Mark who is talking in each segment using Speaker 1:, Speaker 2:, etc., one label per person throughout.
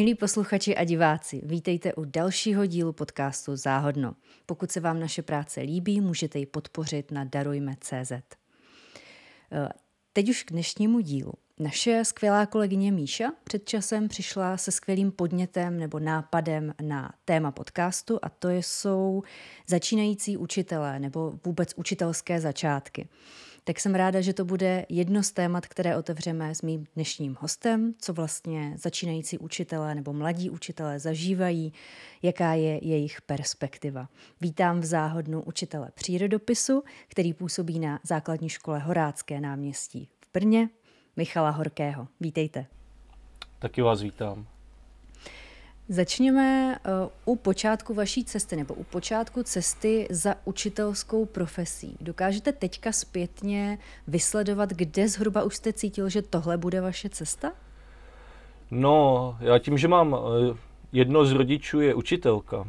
Speaker 1: Milí posluchači a diváci, vítejte u dalšího dílu podcastu Záhodno. Pokud se vám naše práce líbí, můžete ji podpořit na darujme.cz. Teď už k dnešnímu dílu. Naše skvělá kolegyně Míša před časem přišla se skvělým podnětem nebo nápadem na téma podcastu a to jsou začínající učitelé nebo vůbec učitelské začátky tak jsem ráda, že to bude jedno z témat, které otevřeme s mým dnešním hostem, co vlastně začínající učitelé nebo mladí učitelé zažívají, jaká je jejich perspektiva. Vítám v záhodnu učitele přírodopisu, který působí na základní škole Horácké náměstí v Brně, Michala Horkého. Vítejte.
Speaker 2: Taky vás vítám.
Speaker 1: Začněme uh, u počátku vaší cesty nebo u počátku cesty za učitelskou profesí. Dokážete teďka zpětně vysledovat, kde zhruba už jste cítil, že tohle bude vaše cesta?
Speaker 2: No, já tím, že mám eh, jedno z rodičů je učitelka,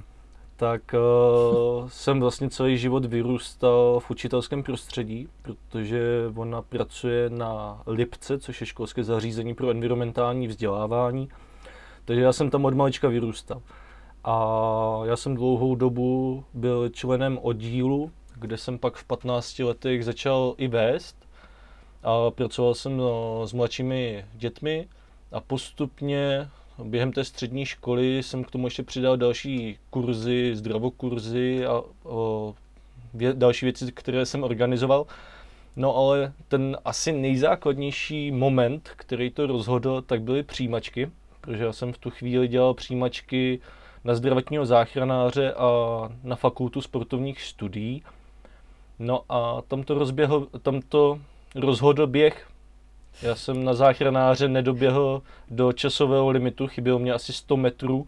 Speaker 2: tak uh, jsem vlastně celý život vyrůstal v učitelském prostředí, protože ona pracuje na Lipce, což je školské zařízení pro environmentální vzdělávání. Takže já jsem tam od malička vyrůstal. A já jsem dlouhou dobu byl členem oddílu, kde jsem pak v 15 letech začal i vést. A pracoval jsem no, s mladšími dětmi a postupně během té střední školy jsem k tomu ještě přidal další kurzy, zdravokurzy a o, vě, další věci, které jsem organizoval. No ale ten asi nejzákladnější moment, který to rozhodl, tak byly přijímačky protože já jsem v tu chvíli dělal přijímačky na zdravotního záchranáře a na fakultu sportovních studií. No a tam to, rozběhl, tam to rozhodl běh. Já jsem na záchranáře nedoběhl do časového limitu, chybělo mě asi 100 metrů,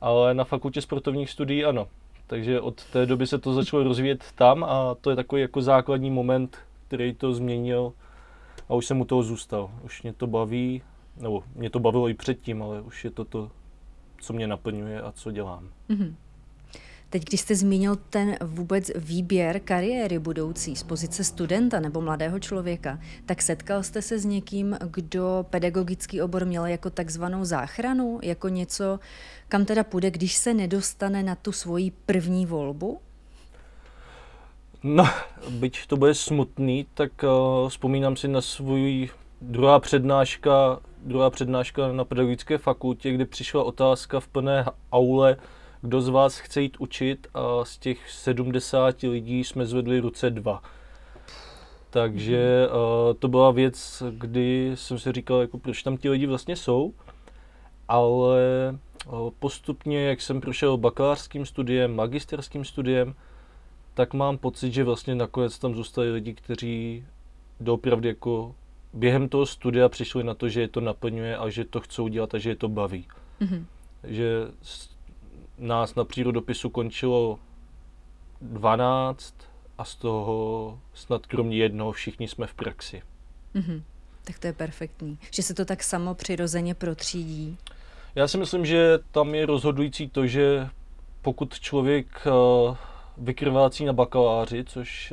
Speaker 2: ale na fakultě sportovních studií ano. Takže od té doby se to začalo rozvíjet tam a to je takový jako základní moment, který to změnil a už jsem u toho zůstal. Už mě to baví nebo mě to bavilo i předtím, ale už je to to, co mě naplňuje a co dělám. Mm-hmm.
Speaker 1: Teď, když jste zmínil ten vůbec výběr kariéry budoucí z pozice studenta nebo mladého člověka, tak setkal jste se s někým, kdo pedagogický obor měl jako takzvanou záchranu, jako něco, kam teda půjde, když se nedostane na tu svoji první volbu?
Speaker 2: No, byť to bude smutný, tak uh, vzpomínám si na svůj druhá přednáška druhá přednáška na pedagogické fakultě, kde přišla otázka v plné aule, kdo z vás chce jít učit a z těch 70 lidí jsme zvedli ruce dva. Takže uh, to byla věc, kdy jsem si říkal, jako proč tam ti lidi vlastně jsou, ale uh, postupně, jak jsem prošel bakalářským studiem, magisterským studiem, tak mám pocit, že vlastně nakonec tam zůstali lidi, kteří doopravdy jako během toho studia přišli na to, že je to naplňuje a že to chcou dělat a že je to baví. Mm-hmm. Že nás na přírodopisu končilo 12 a z toho snad kromě jednoho všichni jsme v praxi.
Speaker 1: Mm-hmm. Tak to je perfektní. Že se to tak samo přirozeně protřídí.
Speaker 2: Já si myslím, že tam je rozhodující to, že pokud člověk uh, vykrvácí na bakaláři, což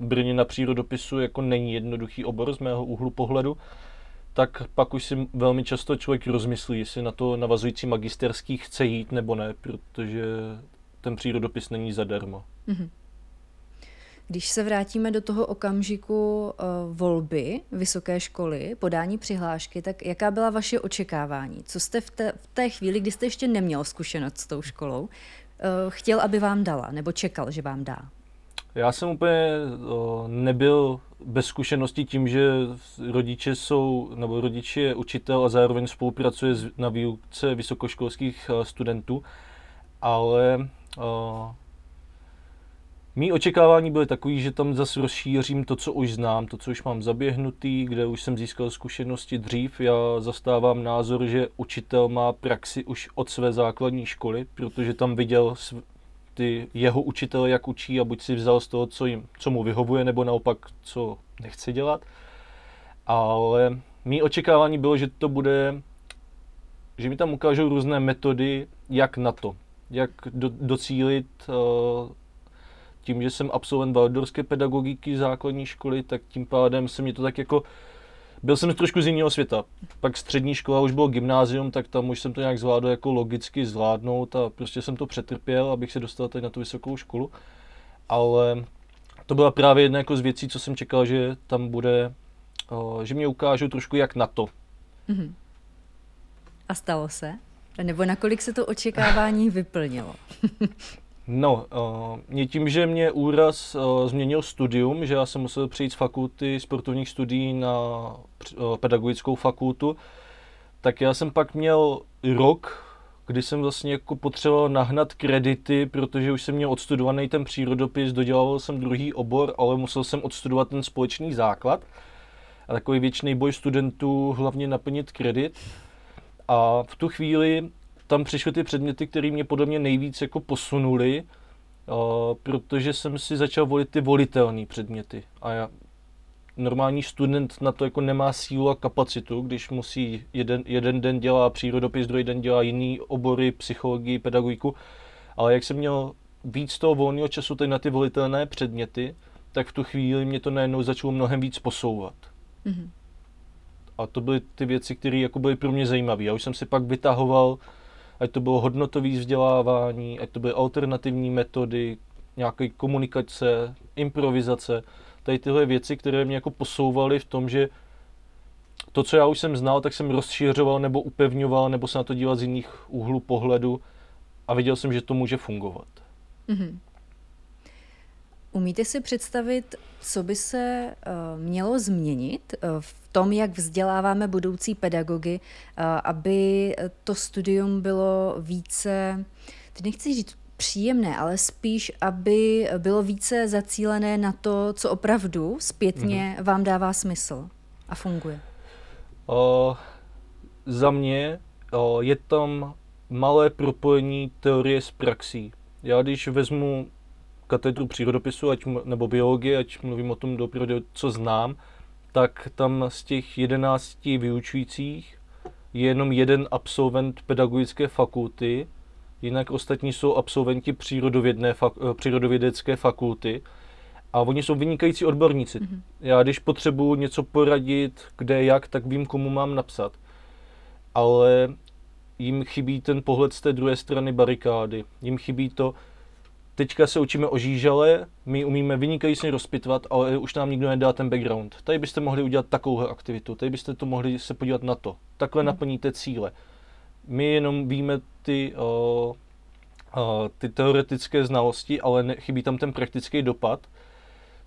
Speaker 2: Brně na přírodopisu jako není jednoduchý obor z mého úhlu pohledu, tak pak už si velmi často člověk rozmyslí, jestli na to navazující magisterský chce jít nebo ne, protože ten přírodopis není zadarmo. Mm-hmm.
Speaker 1: Když se vrátíme do toho okamžiku uh, volby vysoké školy, podání přihlášky, tak jaká byla vaše očekávání? Co jste v té, v té chvíli, kdy jste ještě neměl zkušenost s tou školou, uh, chtěl, aby vám dala, nebo čekal, že vám dá?
Speaker 2: Já jsem úplně o, nebyl bez zkušenosti tím, že rodiče jsou, nebo rodiče je učitel a zároveň spolupracuje na výuce vysokoškolských studentů, ale o, Mí očekávání byly takové, že tam zase rozšířím to, co už znám, to, co už mám zaběhnutý, kde už jsem získal zkušenosti dřív. Já zastávám názor, že učitel má praxi už od své základní školy, protože tam viděl ty jeho učitele, jak učí a buď si vzal z toho, co, jim, co mu vyhovuje, nebo naopak, co nechce dělat. Ale mý očekávání bylo, že to bude, že mi tam ukážou různé metody, jak na to, jak do, docílit uh, tím, že jsem absolvent Waldorské pedagogiky základní školy, tak tím pádem se mě to tak jako byl jsem trošku z jiného světa. Pak střední škola už bylo gymnázium, tak tam už jsem to nějak zvládl jako logicky zvládnout a prostě jsem to přetrpěl, abych se dostal teď na tu vysokou školu. Ale to byla právě jedna jako z věcí, co jsem čekal, že tam bude, že mě ukážou trošku jak na to. Mm-hmm.
Speaker 1: A stalo se? Nebo nakolik se to očekávání vyplnilo?
Speaker 2: No, uh, mě tím, že mě úraz uh, změnil studium, že já jsem musel přejít z fakulty sportovních studií na uh, pedagogickou fakultu, tak já jsem pak měl rok, kdy jsem vlastně jako potřeboval nahnat kredity, protože už jsem měl odstudovaný ten přírodopis, dodělal jsem druhý obor, ale musel jsem odstudovat ten společný základ. A takový věčný boj studentů hlavně naplnit kredit. A v tu chvíli tam přišly ty předměty, které mě podle mě nejvíc jako posunuli, uh, protože jsem si začal volit ty volitelné předměty. A já, normální student na to jako nemá sílu a kapacitu, když musí jeden, jeden den dělá přírodopis, druhý den dělá jiný obory, psychologii, pedagogiku. Ale jak jsem měl víc toho volného času tady na ty volitelné předměty, tak v tu chvíli mě to najednou začalo mnohem víc posouvat. Mm-hmm. A to byly ty věci, které jako byly pro mě zajímavé. Já už jsem si pak vytahoval ať to bylo hodnotové vzdělávání, ať to byly alternativní metody, nějaké komunikace, improvizace, tady tyhle věci, které mě jako posouvaly v tom, že to, co já už jsem znal, tak jsem rozšiřoval nebo upevňoval, nebo se na to díval z jiných úhlů pohledu a viděl jsem, že to může fungovat. Mm-hmm.
Speaker 1: Umíte si představit, co by se uh, mělo změnit uh, v tom, jak vzděláváme budoucí pedagogy, uh, aby to studium bylo více, teď nechci říct příjemné, ale spíš, aby bylo více zacílené na to, co opravdu zpětně mm-hmm. vám dává smysl a funguje?
Speaker 2: Uh, za mě uh, je tam malé propojení teorie s praxí. Já když vezmu katedru přírodopisu ať, nebo biologie, ať mluvím o tom doprve, co znám, tak tam z těch jedenácti vyučujících je jenom jeden absolvent pedagogické fakulty, jinak ostatní jsou absolventi přírodovědné, fak, eh, přírodovědecké fakulty a oni jsou vynikající odborníci. Mm-hmm. Já když potřebuji něco poradit, kde, jak, tak vím, komu mám napsat. Ale jim chybí ten pohled z té druhé strany barikády. Jim chybí to, Teďka se učíme o žížale, my umíme vynikající rozpitvat, ale už nám nikdo nedá ten background. Tady byste mohli udělat takovou aktivitu, tady byste to mohli se podívat na to. Takhle hmm. naplníte cíle. My jenom víme ty, uh, uh, ty teoretické znalosti, ale ne, chybí tam ten praktický dopad.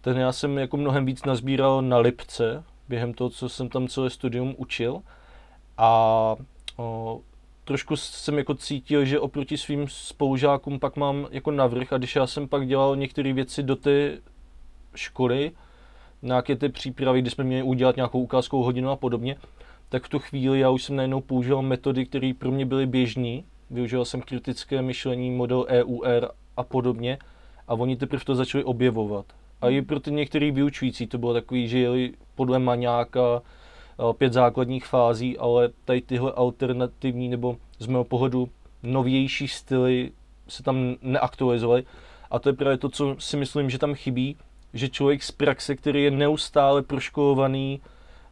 Speaker 2: Ten já jsem jako mnohem víc nazbíral na Lipce, během toho, co jsem tam celé studium učil. A uh, trošku jsem jako cítil, že oproti svým spolužákům pak mám jako navrh a když já jsem pak dělal některé věci do té školy, nějaké ty přípravy, kdy jsme měli udělat nějakou ukázkovou hodinu a podobně, tak v tu chvíli já už jsem najednou používal metody, které pro mě byly běžné. Využíval jsem kritické myšlení, model EUR a podobně a oni teprve to začali objevovat. A i pro ty některý vyučující to bylo takový, že jeli podle maňáka, pět základních fází, ale tady tyhle alternativní nebo z mého pohledu novější styly se tam neaktualizovaly. A to je právě to, co si myslím, že tam chybí, že člověk z praxe, který je neustále proškolovaný,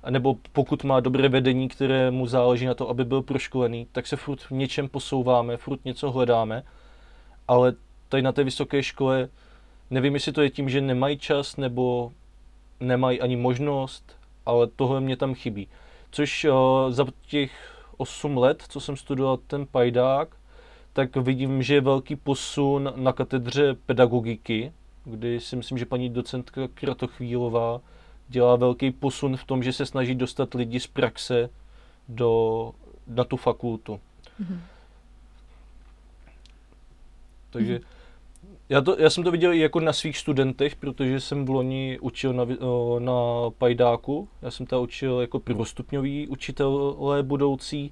Speaker 2: nebo pokud má dobré vedení, které mu záleží na to, aby byl proškolený, tak se furt v něčem posouváme, furt něco hledáme, ale tady na té vysoké škole nevím, jestli to je tím, že nemají čas, nebo nemají ani možnost, ale tohle mě tam chybí. Což uh, za těch 8 let, co jsem studoval ten pajdák, tak vidím, že je velký posun na katedře pedagogiky, kdy si myslím, že paní docentka Kratochvílová dělá velký posun v tom, že se snaží dostat lidi z praxe do, na tu fakultu. Mm-hmm. Takže mm-hmm. Já, to, já jsem to viděl i jako na svých studentech, protože jsem v loni učil na, na Pajdáku. Já jsem tam učil jako prvostupňový učitelé budoucí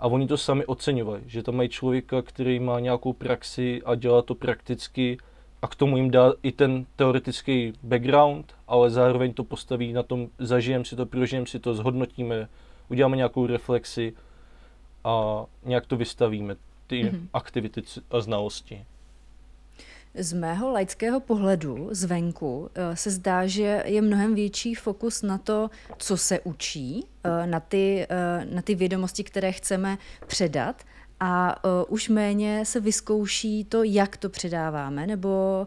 Speaker 2: a oni to sami oceňovali, že tam mají člověka, který má nějakou praxi a dělá to prakticky a k tomu jim dá i ten teoretický background, ale zároveň to postaví na tom, zažijem si to, prožijem si to, zhodnotíme, uděláme nějakou reflexi a nějak to vystavíme, ty mm-hmm. aktivity a znalosti.
Speaker 1: Z mého laického pohledu zvenku eh, se zdá, že je mnohem větší fokus na to, co se učí, eh, na ty, eh, na ty vědomosti, které chceme předat a už méně se vyzkouší to, jak to předáváme, nebo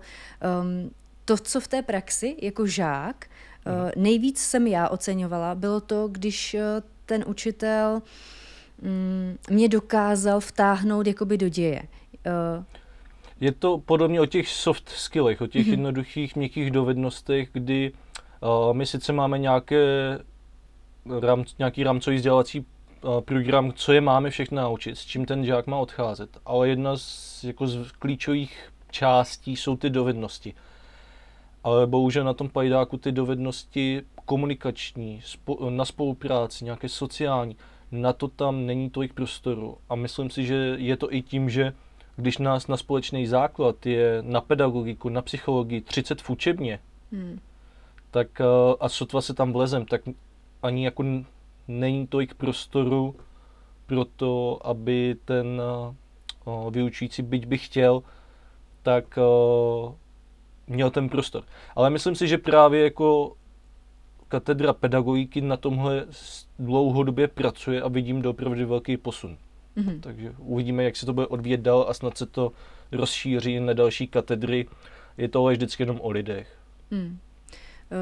Speaker 1: um, to, co v té praxi jako žák hmm. nejvíc jsem já oceňovala, bylo to, když ten učitel um, mě dokázal vtáhnout jakoby do děje.
Speaker 2: Je to podobně o těch soft skillech, o těch mm-hmm. jednoduchých měkkých dovednostech, kdy uh, my sice máme nějaké ram, nějaký rámcový vzdělávací uh, program, co je máme všechno naučit, s čím ten žák má odcházet, ale jedna z, jako z klíčových částí jsou ty dovednosti. Ale bohužel na tom pajdáku ty dovednosti komunikační, spo, na spolupráci, nějaké sociální, na to tam není tolik prostoru. A myslím si, že je to i tím, že když nás na společný základ je na pedagogiku, na psychologii 30 v učebně, hmm. tak eh, a sotva se tam vlezem, tak ani jako není tolik prostoru pro to, aby ten uh, vyučující, byť by chtěl, tak uh, měl ten prostor. Ale myslím si, že právě jako katedra pedagogiky na tomhle dlouhodobě pracuje a vidím opravdu velký posun. Mm-hmm. Takže uvidíme, jak se to bude odvíjet dál a snad se to rozšíří na další katedry. Je to ale vždycky jenom o lidech. Mm.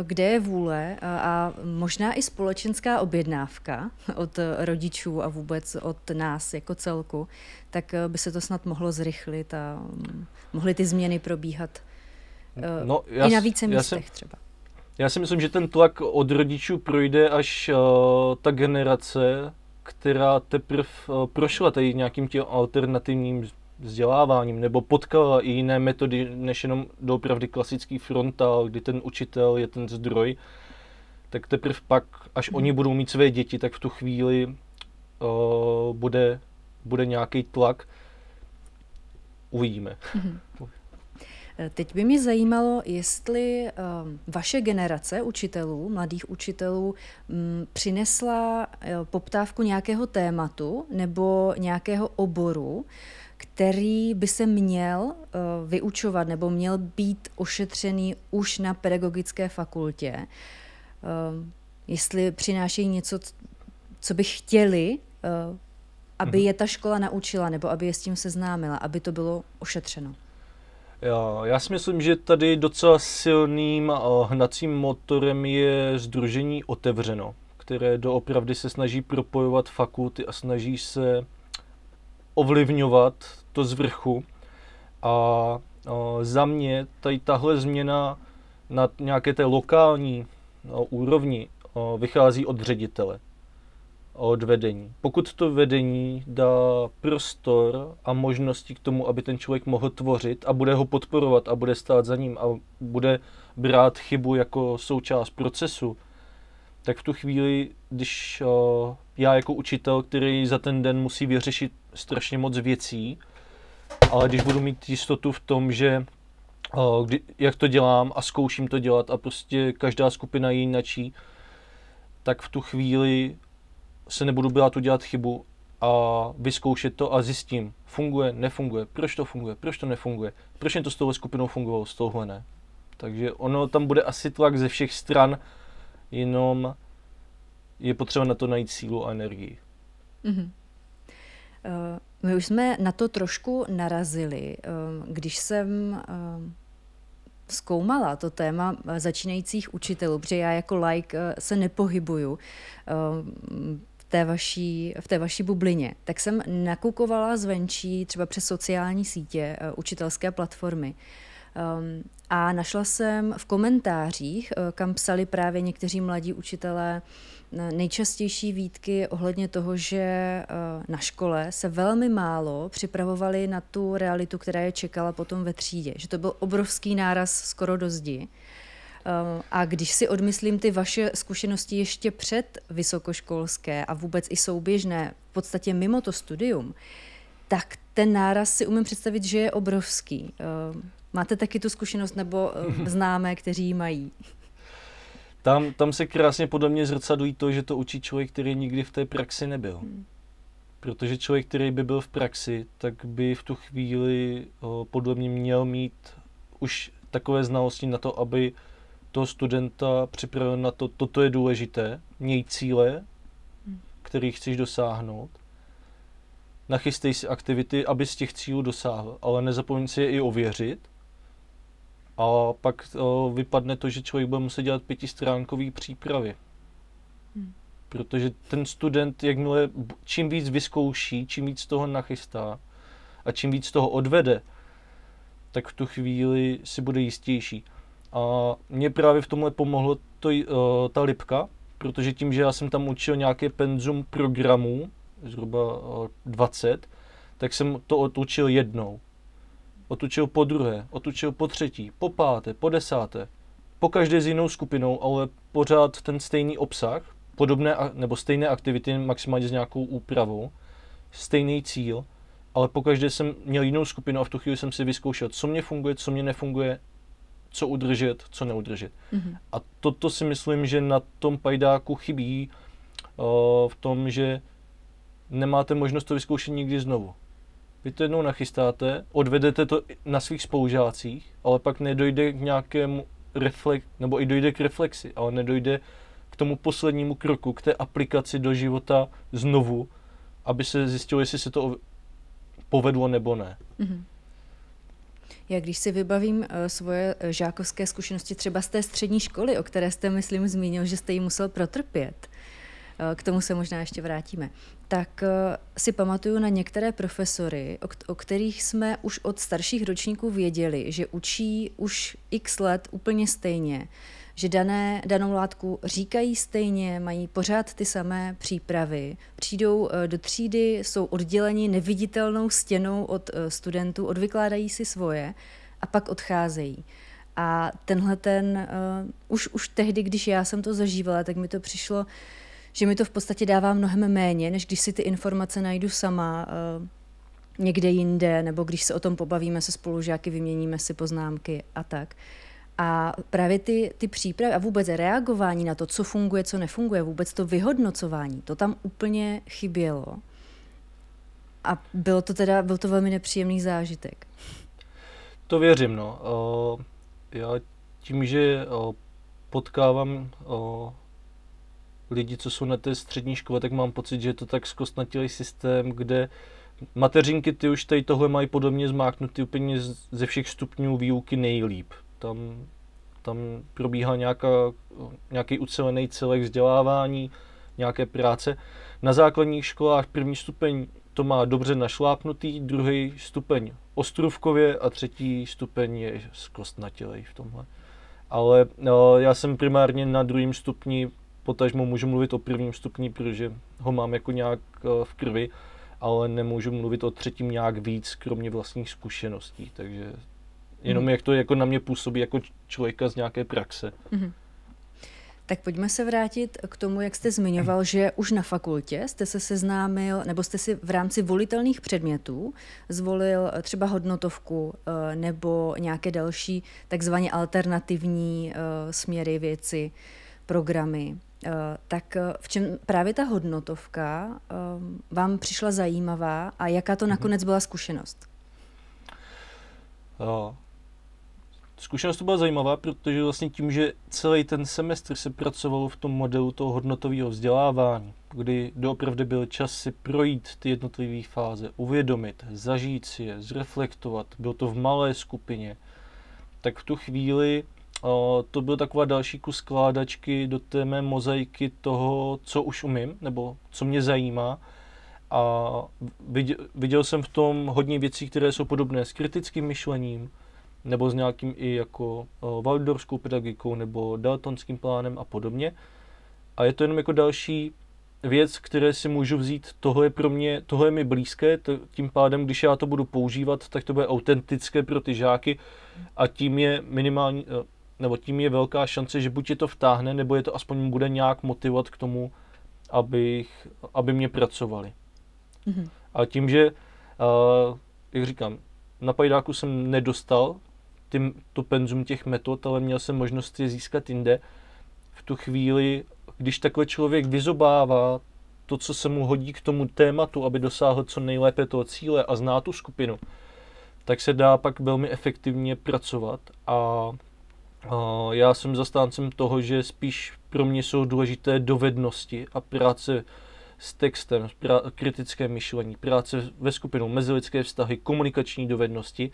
Speaker 1: Kde je vůle a možná i společenská objednávka od rodičů a vůbec od nás jako celku, tak by se to snad mohlo zrychlit a mm, mohly ty změny probíhat no, já, i na více místech jsem, třeba.
Speaker 2: Já si myslím, že ten tlak od rodičů projde, až uh, ta generace která teprve eh, prošla tady nějakým tím alternativním vzděláváním nebo potkala i jiné metody než jenom doopravdy klasický frontál, kdy ten učitel je ten zdroj, tak teprve pak, až oni budou mít své děti, tak v tu chvíli uh, bude, bude nějaký tlak. Uvidíme. Mm-hmm.
Speaker 1: Teď by mě zajímalo, jestli ehm, vaše generace učitelů, mladých učitelů, mm, přinesla eh, poptávku nějakého tématu nebo nějakého oboru, který by se měl eh, vyučovat nebo měl být ošetřený už na pedagogické fakultě. Ehm, jestli přinášejí něco, co by chtěli, eh, aby mhm. je ta škola naučila nebo aby je s tím seznámila, aby to bylo ošetřeno.
Speaker 2: Já si myslím, že tady docela silným hnacím motorem je Združení Otevřeno, které doopravdy se snaží propojovat fakulty a snaží se ovlivňovat to z vrchu. A, a za mě tady tahle změna na nějaké té lokální úrovni vychází od ředitele od vedení. Pokud to vedení dá prostor a možnosti k tomu, aby ten člověk mohl tvořit a bude ho podporovat a bude stát za ním a bude brát chybu jako součást procesu, tak v tu chvíli, když uh, já jako učitel, který za ten den musí vyřešit strašně moc věcí, ale když budu mít jistotu v tom, že uh, kdy, jak to dělám a zkouším to dělat a prostě každá skupina je jinačí, tak v tu chvíli se nebudu bát udělat chybu a vyzkoušet to a zjistím, funguje, nefunguje, proč to funguje, proč to nefunguje, proč mě to s touhle skupinou fungovalo, s touhle ne. Takže ono tam bude asi tlak ze všech stran, jenom je potřeba na to najít sílu a energii. Mm-hmm.
Speaker 1: My už jsme na to trošku narazili, eh, když jsem eh, zkoumala to téma začínajících učitelů, protože já jako like se nepohybuju té vaší, v té vaší bublině, tak jsem nakukovala zvenčí třeba přes sociální sítě, uh, učitelské platformy. Um, a našla jsem v komentářích, uh, kam psali právě někteří mladí učitelé, uh, nejčastější výtky ohledně toho, že na škole se velmi málo připravovali na tu realitu, která je čekala potom ve třídě. Že to byl obrovský náraz skoro do zdi. Ehm, a když si odmyslím ty vaše zkušenosti ještě před vysokoškolské a vůbec i souběžné, v podstatě mimo to studium, tak ten náraz si umím představit, že je obrovský. Ehm, máte taky tu zkušenost nebo ehm, známé, kteří ji mají?
Speaker 2: Tam, tam se krásně podle mě zrcadlí to, že to učí člověk, který nikdy v té praxi nebyl. Hmm. Protože člověk, který by byl v praxi, tak by v tu chvíli podle mě měl mít už takové znalosti na to, aby toho studenta připravil na to, toto je důležité, měj cíle, hmm. který chceš dosáhnout, nachystej si aktivity, aby z těch cílů dosáhl, ale nezapomeň si je i ověřit. A pak o, vypadne to, že člověk bude muset dělat pětistránkový přípravy. Hmm. Protože ten student, jakmile čím víc vyzkouší, čím víc toho nachystá a čím víc toho odvede, tak v tu chvíli si bude jistější. A mě právě v tomhle pomohlo to, uh, ta lipka, protože tím, že já jsem tam učil nějaké penzum programů, zhruba uh, 20, tak jsem to otučil jednou. Otučil po druhé, otučil po třetí, po páté, po desáté. Po každé s jinou skupinou, ale pořád ten stejný obsah, podobné nebo stejné aktivity, maximálně s nějakou úpravou, stejný cíl, ale po každé jsem měl jinou skupinu a v tu chvíli jsem si vyzkoušel, co mě funguje, co mě nefunguje, co udržet, co neudržet. Mm-hmm. A toto si myslím, že na tom pajdáku chybí uh, v tom, že nemáte možnost to vyzkoušet nikdy znovu. Vy to jednou nachystáte, odvedete to na svých spolužácích, ale pak nedojde k nějakému reflex, nebo i dojde k reflexi, ale nedojde k tomu poslednímu kroku, k té aplikaci do života znovu, aby se zjistilo, jestli se to povedlo nebo ne. Mm-hmm.
Speaker 1: Já když si vybavím uh, svoje eh, žákovské zkušenosti třeba z té střední školy, o které jste, myslím, zmínil, že jste ji musel protrpět, uh, k tomu se možná ještě vrátíme, tak si pamatuju na některé profesory, o kterých jsme už od starších ročníků věděli, že učí už x let úplně stejně, že dané, danou látku říkají stejně, mají pořád ty samé přípravy, přijdou eh, do třídy, jsou odděleni neviditelnou stěnou od eh, studentů, odvykládají si svoje a pak odcházejí. A tenhle ten, uh, už, už tehdy, když já jsem to zažívala, tak mi to přišlo, že mi to v podstatě dává mnohem méně, než když si ty informace najdu sama uh, někde jinde, nebo když se o tom pobavíme se spolužáky, vyměníme si poznámky a tak. Uh, a právě ty, ty přípravy a vůbec reagování na to, co funguje, co nefunguje, vůbec to vyhodnocování, to tam úplně chybělo. A bylo to teda, byl to velmi nepříjemný zážitek.
Speaker 2: To věřím, no. já tím, že potkávám lidi, co jsou na té střední škole, tak mám pocit, že je to tak zkostnatilý systém, kde mateřinky ty už tady tohle mají podobně zmáknutý úplně ze všech stupňů výuky nejlíp tam, tam probíhá nějaká, nějaký ucelený celek vzdělávání, nějaké práce. Na základních školách první stupeň to má dobře našlápnutý, druhý stupeň ostrůvkově a třetí stupeň je zkostnatělej v tomhle. Ale no, já jsem primárně na druhém stupni, potažmo můžu mluvit o prvním stupni, protože ho mám jako nějak eh, v krvi, ale nemůžu mluvit o třetím nějak víc, kromě vlastních zkušeností, takže Jenom mm. jak to jako na mě působí jako člověka z nějaké praxe. Mm.
Speaker 1: Tak pojďme se vrátit k tomu, jak jste zmiňoval, že už na fakultě jste se seznámil, nebo jste si v rámci volitelných předmětů zvolil třeba hodnotovku eh, nebo nějaké další takzvaně alternativní eh, směry věci, programy. Eh, tak v čem právě ta hodnotovka vám přišla zajímavá a jaká to mhm. nakonec byla zkušenost?
Speaker 2: Zkušenost to byla zajímavá, protože vlastně tím, že celý ten semestr se pracovalo v tom modelu toho hodnotového vzdělávání, kdy doopravdy byl čas si projít ty jednotlivé fáze, uvědomit, zažít si je, zreflektovat, bylo to v malé skupině, tak v tu chvíli o, to byl taková další kus skládačky do té mé mozaiky toho, co už umím, nebo co mě zajímá. A viděl, viděl jsem v tom hodně věcí, které jsou podobné s kritickým myšlením, nebo s nějakým i jako uh, Waldorfskou pedagogikou nebo daltonským plánem a podobně. A je to jenom jako další věc, které si můžu vzít, tohle je pro mě, tohle je mi blízké, to, tím pádem, když já to budu používat, tak to bude autentické pro ty žáky a tím je minimální, nebo tím je velká šance, že buď je to vtáhne, nebo je to aspoň bude nějak motivovat k tomu, abych, aby mě pracovali. Mm-hmm. A tím, že, uh, jak říkám, na pajdáku jsem nedostal ty, to penzum těch metod, ale měl jsem možnost je získat jinde. V tu chvíli, když takhle člověk vyzobává to, co se mu hodí k tomu tématu, aby dosáhl co nejlépe toho cíle a zná tu skupinu, tak se dá pak velmi efektivně pracovat a já jsem zastáncem toho, že spíš pro mě jsou důležité dovednosti a práce s textem, kritické myšlení, práce ve skupinou, mezilidské vztahy, komunikační dovednosti,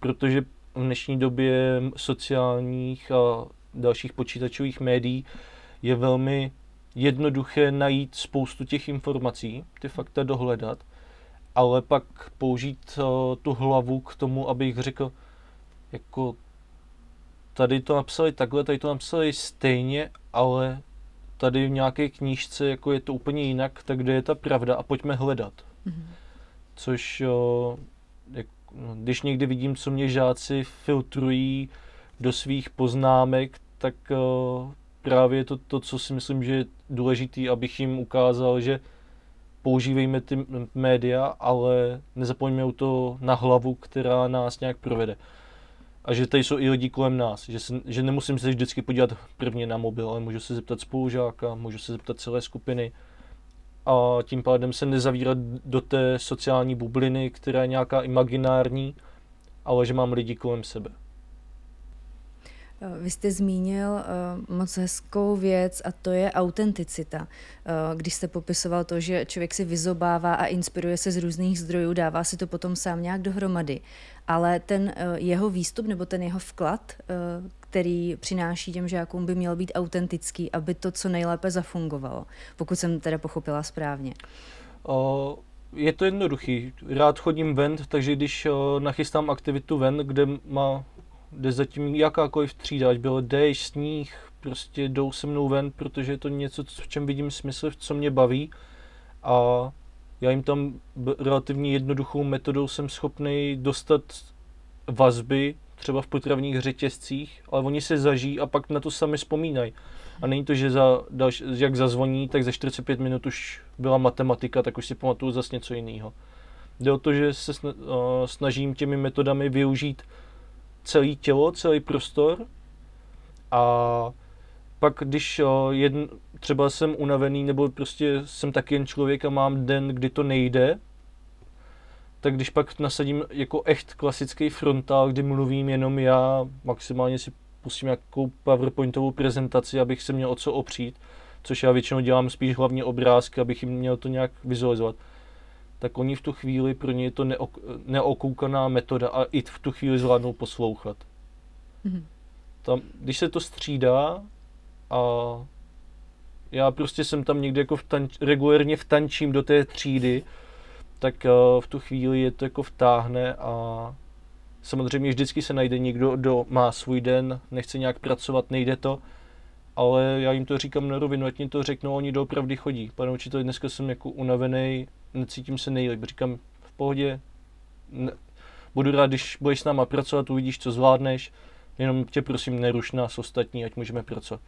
Speaker 2: protože v dnešní době sociálních a dalších počítačových médií je velmi jednoduché najít spoustu těch informací, ty fakta dohledat, ale pak použít uh, tu hlavu k tomu, abych řekl, jako tady to napsali takhle, tady to napsali stejně, ale tady v nějaké knížce jako je to úplně jinak, tak kde je ta pravda a pojďme hledat. Mm-hmm. Což o, jak, no, když někdy vidím, co mě žáci filtrují do svých poznámek, tak o, právě to to, co si myslím, že je důležité, abych jim ukázal, že používejme ty média, ale nezapomeňme to na hlavu, která nás nějak provede. A že tady jsou i lidi kolem nás, že, se, že nemusím se vždycky podívat prvně na mobil, ale můžu se zeptat spolužáka, můžu se zeptat celé skupiny a tím pádem se nezavírat do té sociální bubliny, která je nějaká imaginární, ale že mám lidi kolem sebe.
Speaker 1: Vy jste zmínil uh, moc hezkou věc a to je autenticita. Uh, když jste popisoval to, že člověk si vyzobává a inspiruje se z různých zdrojů, dává si to potom sám nějak dohromady. Ale ten uh, jeho výstup nebo ten jeho vklad, který přináší těm žákům, by měl být autentický, aby to co nejlépe zafungovalo. Pokud jsem teda pochopila správně.
Speaker 2: Uh... Je to jednoduchý. Rád chodím ven, takže když uh, nachystám aktivitu ven, kde má jde zatím jakákoliv třída, ať byl déšť, sníh, prostě jdou se mnou ven, protože je to něco, v čem vidím smysl, co mě baví a já jim tam relativně jednoduchou metodou jsem schopný dostat vazby, třeba v potravních řetězcích, ale oni se zažijí a pak na to sami vzpomínají. A není to, že za, další, jak zazvoní, tak za 45 minut už byla matematika, tak už si pamatuju zase něco jiného. Jde o to, že se snažím těmi metodami využít celé tělo, celý prostor a pak když jedn, třeba jsem unavený nebo prostě jsem taky jen člověk a mám den, kdy to nejde, tak když pak nasadím jako echt klasický frontál, kdy mluvím jenom já, maximálně si pustím nějakou PowerPointovou prezentaci, abych se měl o co opřít, což já většinou dělám spíš hlavně obrázky, abych jim měl to nějak vizualizovat tak oni v tu chvíli, pro ně je to neok, neokoukaná metoda a i v tu chvíli zvládnou poslouchat. Mm-hmm. Tam, když se to střídá a já prostě jsem tam někde jako vtanč, regulérně vtančím do té třídy, tak uh, v tu chvíli je to jako vtáhne a samozřejmě vždycky se najde někdo, kdo má svůj den, nechce nějak pracovat, nejde to, ale já jim to říkám na rovinu, ať mi to řeknou, oni doopravdy chodí. Pane učitel, dneska jsem jako unavený, necítím se nejlíp. Říkám, v pohodě, ne, budu rád, když budeš s náma pracovat, uvidíš, co zvládneš, jenom tě prosím neruš nás ostatní, ať můžeme pracovat.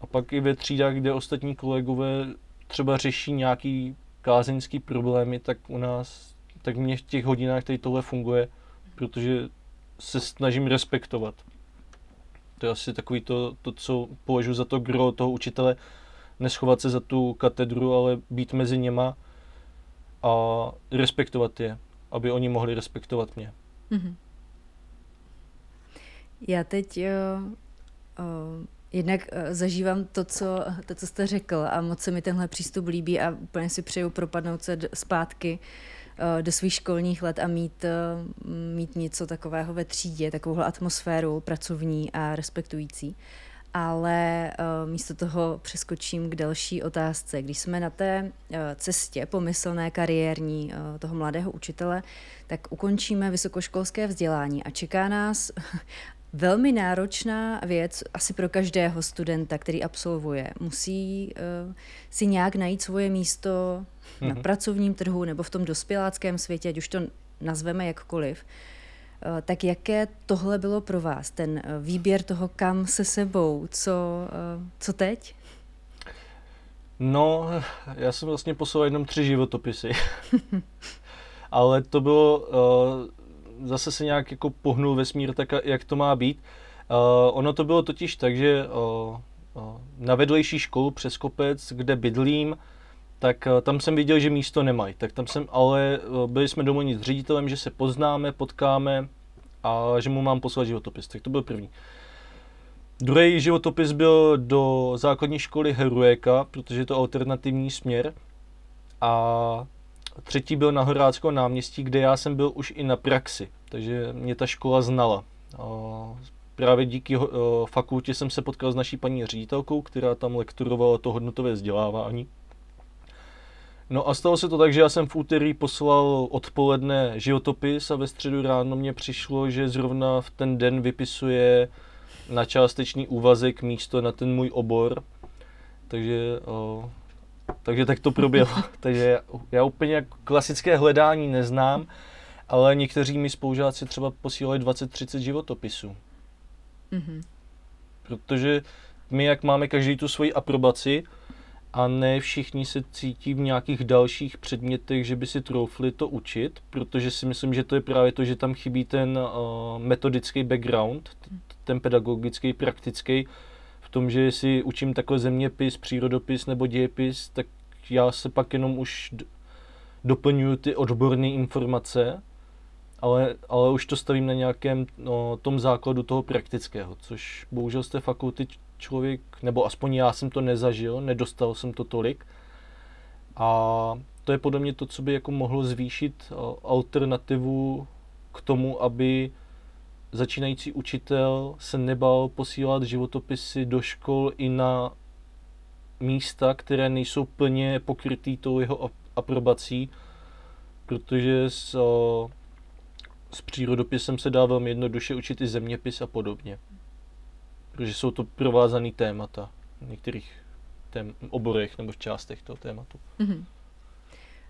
Speaker 2: A pak i ve třídách, kde ostatní kolegové třeba řeší nějaký kázeňský problémy, tak u nás, tak mě v těch hodinách tady tohle funguje, protože se snažím respektovat. To je asi takový to, to co považuji za to gro toho učitele, neschovat se za tu katedru, ale být mezi něma a respektovat je, aby oni mohli respektovat mě. Mm-hmm.
Speaker 1: Já teď uh, uh, jednak uh, zažívám to co, to, co jste řekl a moc se mi tenhle přístup líbí a úplně si přeju propadnout se zpátky uh, do svých školních let a mít, uh, mít něco takového ve třídě, takovou atmosféru pracovní a respektující. Ale místo toho přeskočím k další otázce. Když jsme na té cestě pomyslné kariérní toho mladého učitele, tak ukončíme vysokoškolské vzdělání a čeká nás velmi náročná věc asi pro každého studenta, který absolvuje. Musí uh, si nějak najít svoje místo mm-hmm. na mhm. pracovním trhu nebo v tom dospěláckém světě, ať už to nazveme jakkoliv. Uh, tak jaké tohle bylo pro vás, ten eh, výběr toho, kam se sebou, co, eh, co teď?
Speaker 2: No, já jsem vlastně poslal jenom tři životopisy. Ale to bylo, uh, zase se nějak jako pohnul vesmír tak, jak to má být. Uh, ono to bylo totiž tak, že uh, uh, na vedlejší školu přes kopec, kde bydlím, tak eh, tam jsem viděl, že místo nemají. Tak tam jsem, ale eh, byli jsme domluveni s ředitelem, že se poznáme, potkáme a že mu mám poslat životopis. Tak to byl první. Druhý životopis byl do základní školy Herueka, protože je to alternativní směr. A třetí byl na Horáckého náměstí, kde já jsem byl už i na praxi, takže mě ta škola znala. Právě díky fakultě jsem se potkal s naší paní ředitelkou, která tam lekturovala to hodnotové vzdělávání. No a stalo se to tak, že já jsem v úterý poslal odpoledne životopis a ve středu ráno mě přišlo, že zrovna v ten den vypisuje na částečný úvazek místo na ten můj obor. Takže, o, takže tak to proběhlo. takže já úplně jako klasické hledání neznám, ale někteří mi spolužáci třeba posílají 20-30 životopisů. Mm-hmm. Protože my, jak máme každý tu svoji aprobaci, a ne všichni se cítí v nějakých dalších předmětech, že by si troufli to učit, protože si myslím, že to je právě to, že tam chybí ten uh, metodický background, ten pedagogický, praktický, tom, že si učím takhle zeměpis, přírodopis nebo dějepis, tak já se pak jenom už doplňuju ty odborné informace, ale, ale už to stavím na nějakém no, tom základu toho praktického, což bohužel té fakulty člověk, nebo aspoň já jsem to nezažil, nedostal jsem to tolik. A to je podle mě to, co by jako mohlo zvýšit alternativu k tomu, aby začínající učitel se nebal posílat životopisy do škol i na místa, které nejsou plně pokrytý tou jeho aprobací, protože s, s přírodopisem se dá velmi jednoduše učit i zeměpis a podobně protože jsou to provázané témata v některých tém, oborech nebo v částech toho tématu. Mm-hmm.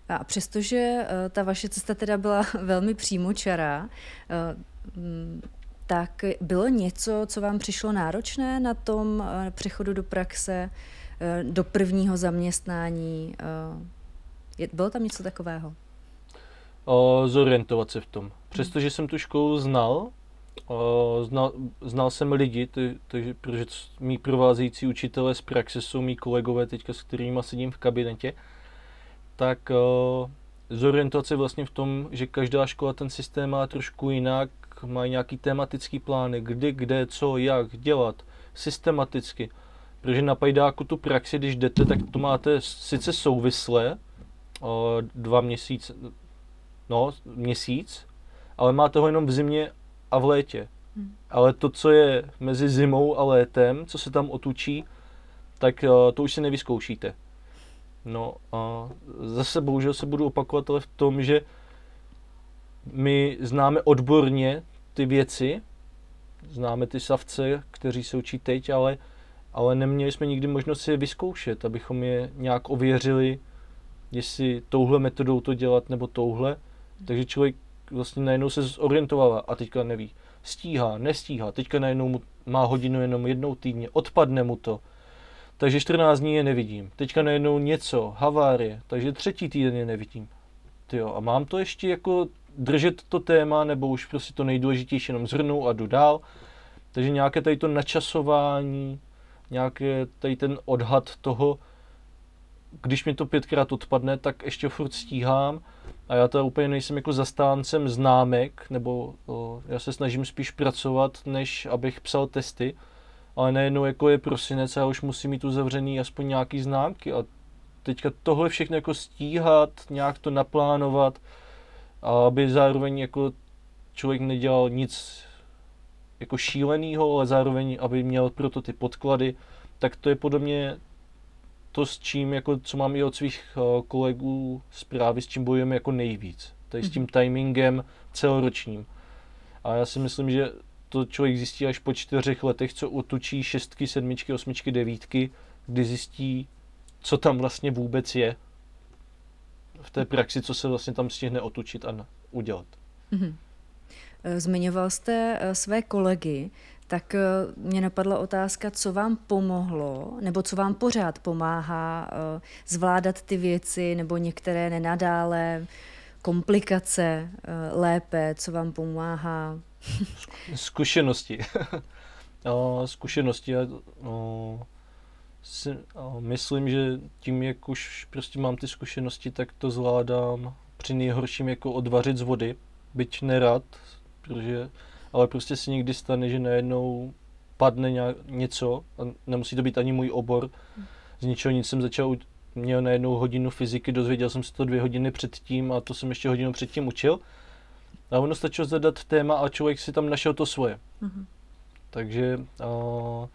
Speaker 1: A přestože uh, ta vaše cesta teda byla velmi přímočará, uh, tak bylo něco, co vám přišlo náročné na tom uh, přechodu do praxe, uh, do prvního zaměstnání? Je, bylo tam něco takového?
Speaker 2: O, zorientovat se v tom. Přestože jsem tu školu znal, znal, znal jsem lidi, ty, ty, protože mý provázející učitelé z praxe jsou mý kolegové teďka, s kterými sedím v kabinetě, tak zorientovat se vlastně v tom, že každá škola ten systém má trošku jinak, mají nějaký tematický plány, kdy, kde, co, jak dělat, systematicky. Protože na pajdáku tu praxi, když jdete, tak to máte sice souvisle, uh, dva měsíce, no, měsíc, ale máte ho jenom v zimě a v létě. Hmm. Ale to, co je mezi zimou a létem, co se tam otučí, tak to už si nevyzkoušíte. No a zase bohužel se budu opakovat ale v tom, že my známe odborně ty věci, známe ty savce, kteří se učí teď, ale, ale neměli jsme nikdy možnost si je vyzkoušet, abychom je nějak ověřili, jestli touhle metodou to dělat nebo touhle. Takže člověk vlastně najednou se zorientovala a teďka neví. Stíhá, nestíhá, teďka najednou mu má hodinu jenom jednou týdně, odpadne mu to. Takže 14 dní je nevidím. Teďka najednou něco, havárie, takže třetí týden je nevidím. Tyjo, a mám to ještě jako držet to téma, nebo už prostě to nejdůležitější jenom zhrnu a jdu dál. Takže nějaké tady to načasování, nějaké tady ten odhad toho, když mi to pětkrát odpadne, tak ještě furt stíhám. A já to úplně nejsem jako zastáncem známek, nebo o, já se snažím spíš pracovat, než abych psal testy, ale najednou jako je prosinec a už musím mít uzavřený aspoň nějaký známky. A teďka tohle všechno jako stíhat, nějak to naplánovat, aby zároveň jako člověk nedělal nic jako šíleného, ale zároveň, aby měl proto ty podklady, tak to je podle mě to, s čím, jako, co mám i od svých uh, kolegů zprávy, s čím bojujeme jako nejvíc. Tady s tím mhm. timingem celoročním. A já si myslím, že to člověk zjistí až po čtyřech letech, co otočí šestky, sedmičky, osmičky, devítky, kdy zjistí, co tam vlastně vůbec je v té praxi, co se vlastně tam stihne otočit a udělat. Mm-hmm.
Speaker 1: Zmiňoval jste eh, své kolegy tak eh, mě napadla otázka, co vám pomohlo, nebo co vám pořád pomáhá zvládat ty věci, nebo některé nenadále komplikace lépe, co vám pomáhá?
Speaker 2: Zkušenosti. zkušenosti. Si, myslím, že tím, jak už prostě mám ty zkušenosti, tak to zvládám při nejhorším jako odvařit z vody, byť nerad, protože, ale prostě se někdy stane, že najednou padne nějak, něco, a nemusí to být ani můj obor, z ničeho nic jsem začal, měl najednou hodinu fyziky, dozvěděl jsem se to dvě hodiny předtím a to jsem ještě hodinu předtím učil. A ono stačilo zadat téma a člověk si tam našel to svoje. Mm-hmm. Takže uh,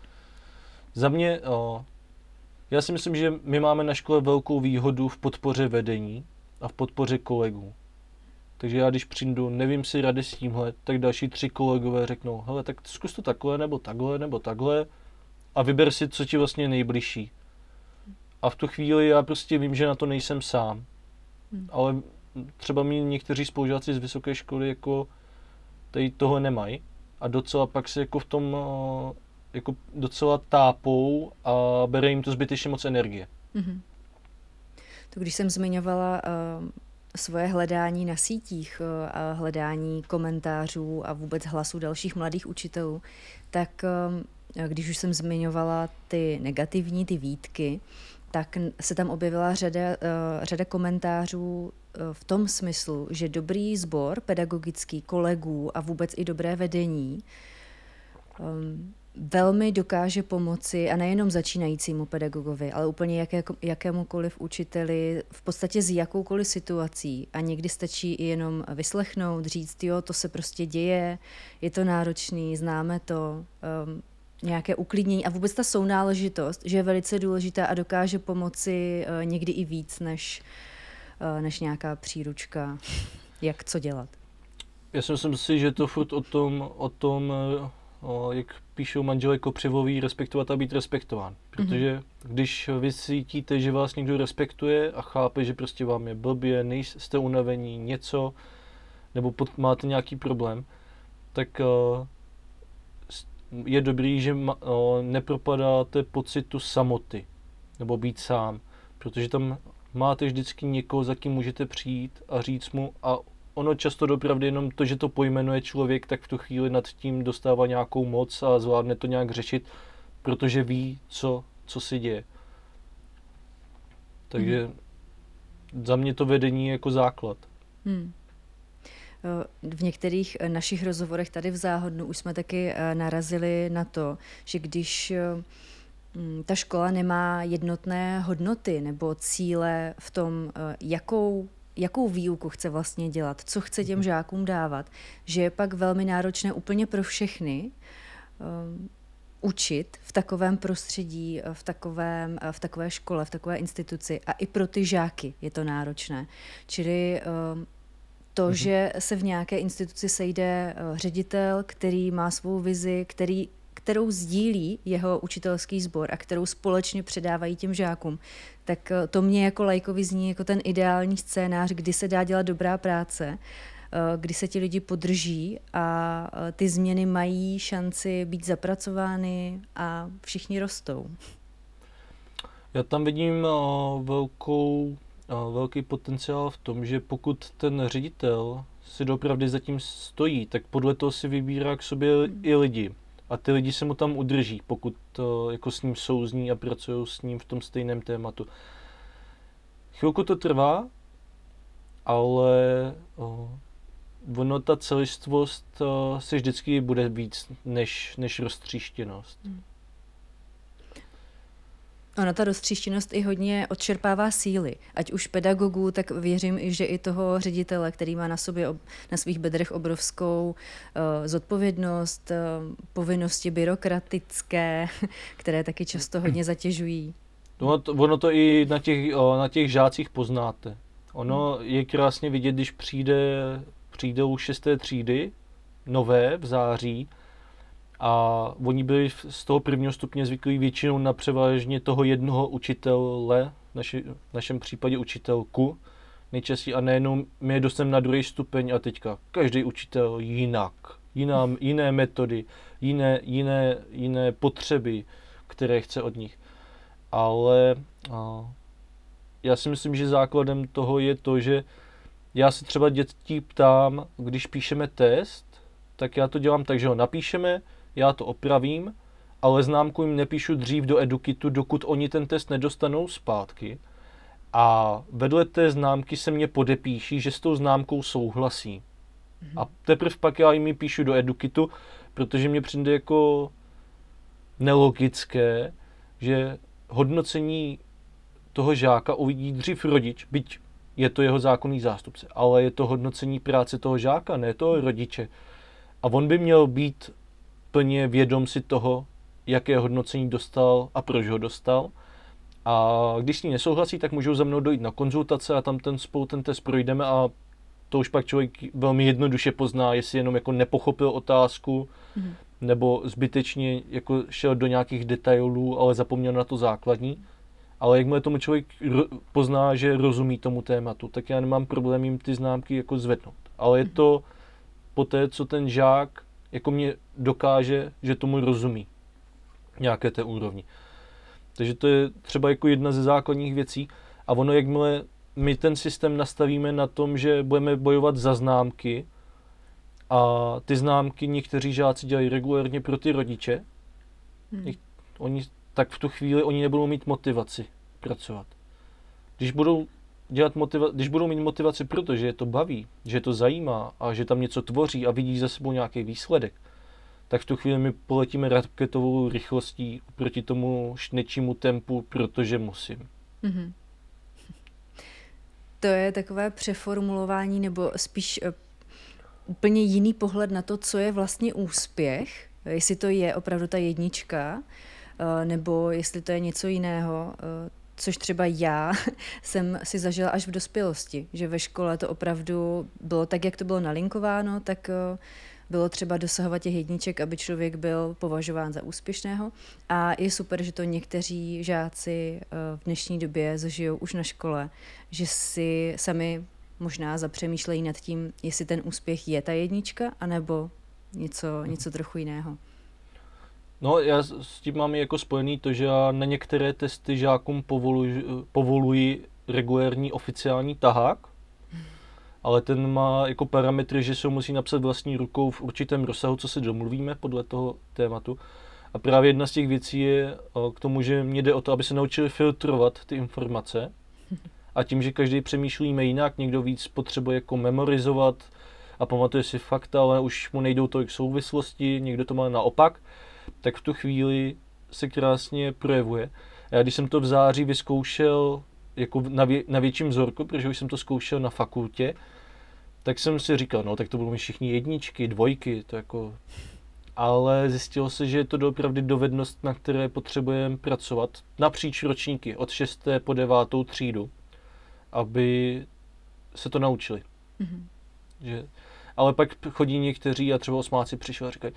Speaker 2: za mě, uh, já si myslím, že my máme na škole velkou výhodu v podpoře vedení a v podpoře kolegů. Takže já když přijdu, nevím si rady s tímhle, tak další tři kolegové řeknou, hele, tak zkus to takhle, nebo takhle, nebo takhle a vyber si, co ti vlastně nejbližší. A v tu chvíli já prostě vím, že na to nejsem sám. Hmm. Ale třeba mi někteří spolužáci z vysoké školy jako tady toho nemají a docela pak se jako v tom eh, jako docela tápou a bere jim to zbytečně moc energie. Mm-hmm.
Speaker 1: To když jsem zmiňovala uh, svoje hledání na sítích uh, a hledání komentářů a vůbec hlasů dalších mladých učitelů, tak uh, když už jsem zmiňovala ty negativní, ty výtky, tak se tam objevila řada, uh, řada komentářů v tom smyslu, že dobrý sbor pedagogický kolegů a vůbec i dobré vedení um, velmi dokáže pomoci a nejenom začínajícímu pedagogovi, ale úplně jaké, jakémukoliv učiteli, v podstatě z jakoukoliv situací. A někdy stačí i jenom vyslechnout, říct, jo, to se prostě děje, je to náročný, známe to, um, nějaké uklidnění a vůbec ta sounáležitost, že je velice důležitá a dokáže pomoci uh, někdy i víc než, uh, než nějaká příručka, jak co dělat.
Speaker 2: Já si myslím si, že to furt o tom, o tom o, jak píšou manželé Kopřivový, respektovat a být respektován. Protože mm-hmm. když vy cítíte, že vás někdo respektuje a chápe, že prostě vám je blbě, nejste unavení, něco, nebo pod, máte nějaký problém, tak je dobrý, že ma, nepropadáte pocitu samoty, nebo být sám, protože tam máte vždycky někoho, za kým můžete přijít a říct mu a ono často dopravdy jenom to, že to pojmenuje člověk, tak v tu chvíli nad tím dostává nějakou moc a zvládne to nějak řešit, protože ví, co, co se děje. Takže hmm. za mě to vedení je jako základ. Hmm.
Speaker 1: V některých eh, našich rozhovorech tady v Záhodnu už jsme taky eh, narazili na to, že když eh, mm, ta škola nemá jednotné hodnoty nebo cíle v tom, jakou jakou výuku chce vlastně dělat, co chce těm mhm. žákům dávat, že je pak velmi náročné úplně pro všechny um, učit v takovém prostředí, v, takovém, v takové škole, v takové instituci a i pro ty žáky je to náročné. Čili um, to, mm-hmm. že se v nějaké instituci sejde uh, ředitel, který má svou vizi, který kterou sdílí jeho učitelský sbor a kterou společně předávají těm žákům, tak eh, to mě jako lajkovi zní jako ten ideální scénář, kdy se dá dělat dobrá práce, eh, kdy se ti lidi podrží a eh, ty změny mají šanci být zapracovány a všichni rostou.
Speaker 2: Já tam vidím velkou, velký potenciál v tom, že pokud ten ředitel si dopravdy zatím stojí, tak podle toho si vybírá k sobě i lidi a ty lidi se mu tam udrží, pokud to jako s ním souzní a pracují s ním v tom stejném tématu. Chvilku to trvá, ale o, ono ta celistvost o, si vždycky bude víc než, než roztříštěnost. Hmm.
Speaker 1: Ona ta roztříštěnost i hodně odčerpává síly. Ať už pedagogů, tak věřím že i toho ředitele, který má na sobě, na svých bedrech obrovskou uh, zodpovědnost, uh, povinnosti byrokratické, které taky často hodně zatěžují.
Speaker 2: No, to, ono to i na těch, na těch žácích poznáte. Ono je krásně vidět, když přijde, přijdou šesté třídy, nové v září, a oni byli z toho prvního stupně zvyklí většinou na převážně toho jednoho učitele, naši, v našem případě učitelku, nejčastěji a nejenom my je dostaneme na druhý stupeň a teďka každý učitel jinak, jiná, jiné metody, jiné, jiné, jiné potřeby, které chce od nich. Ale a, já si myslím, že základem toho je to, že já se třeba dětí ptám, když píšeme test, tak já to dělám tak, že ho napíšeme, já to opravím ale známku jim nepíšu dřív do Edukitu, dokud oni ten test nedostanou zpátky. A vedle té známky se mě podepíší, že s tou známkou souhlasí. Mm-hmm. A teprve pak já jim ji píšu do Edukitu, protože mě přijde jako nelogické, že hodnocení toho žáka uvidí dřív rodič, byť je to jeho zákonný zástupce, ale je to hodnocení práce toho žáka, ne toho rodiče. A on by měl být plně vědom si toho, jaké hodnocení dostal a proč ho dostal. A když s ní nesouhlasí, tak můžou za mnou dojít na konzultace a tam ten spolu ten test projdeme a to už pak člověk velmi jednoduše pozná, jestli jenom jako nepochopil otázku, mm. nebo zbytečně jako šel do nějakých detailů, ale zapomněl na to základní. Ale jakmile tomu člověk pozná, že rozumí tomu tématu, tak já nemám problém jim ty známky jako zvednout. Ale je mhm. to po té, co ten žák jako mě dokáže, že tomu rozumí nějaké té úrovni. Takže to je třeba jako jedna ze základních věcí. A ono, jakmile my ten systém nastavíme na tom, že budeme bojovat za známky a ty známky někteří žáci dělají regulérně pro ty rodiče, hmm. oni, tak v tu chvíli oni nebudou mít motivaci pracovat. Když budou dělat motiva- když budou mít motivaci protože je to baví, že je to zajímá a že tam něco tvoří a vidí za sebou nějaký výsledek, tak v tu chvíli my poletíme raketovou rychlostí proti tomu šnečímu tempu, protože musím. Mm-hmm.
Speaker 1: To je takové přeformulování nebo spíš uh, úplně jiný pohled na to, co je vlastně úspěch, jestli to je opravdu ta jednička, uh, nebo jestli to je něco jiného. Což třeba já jsem si zažila až v dospělosti, že ve škole to opravdu bylo tak, jak to bylo nalinkováno, tak bylo třeba dosahovat těch jedniček, aby člověk byl považován za úspěšného. A je super, že to někteří žáci eh, v dnešní době zažijou už na škole, že si sami možná zapřemýšlejí nad tím, jestli ten úspěch je ta jednička, anebo něco, něco trochu jiného.
Speaker 2: No, já s tím mám jako spojený to, že na některé testy žákům povoluji, povoluji regulérní oficiální tahák, ale ten má jako parametry, že se musí napsat vlastní rukou v určitém rozsahu, co si domluvíme podle toho tématu. A právě jedna z těch věcí je k tomu, že mě jde o to, aby se naučili filtrovat ty informace. A tím, že každý přemýšlíme jinak, někdo víc potřebuje jako memorizovat a pamatuje si fakta, ale už mu nejdou tolik souvislosti, někdo to má naopak, tak v tu chvíli se krásně projevuje. Já když jsem to v září vyzkoušel jako na, vě, na větším vzorku, protože už jsem to zkoušel na fakultě, tak jsem si říkal, no tak to budou mi všichni jedničky, dvojky, to jako... Ale zjistilo se, že je to opravdu dovednost, na které potřebujeme pracovat napříč ročníky, od 6. po 9. třídu, aby se to naučili. Mm-hmm. Že, ale pak chodí někteří a třeba osmáci přišli a říkají,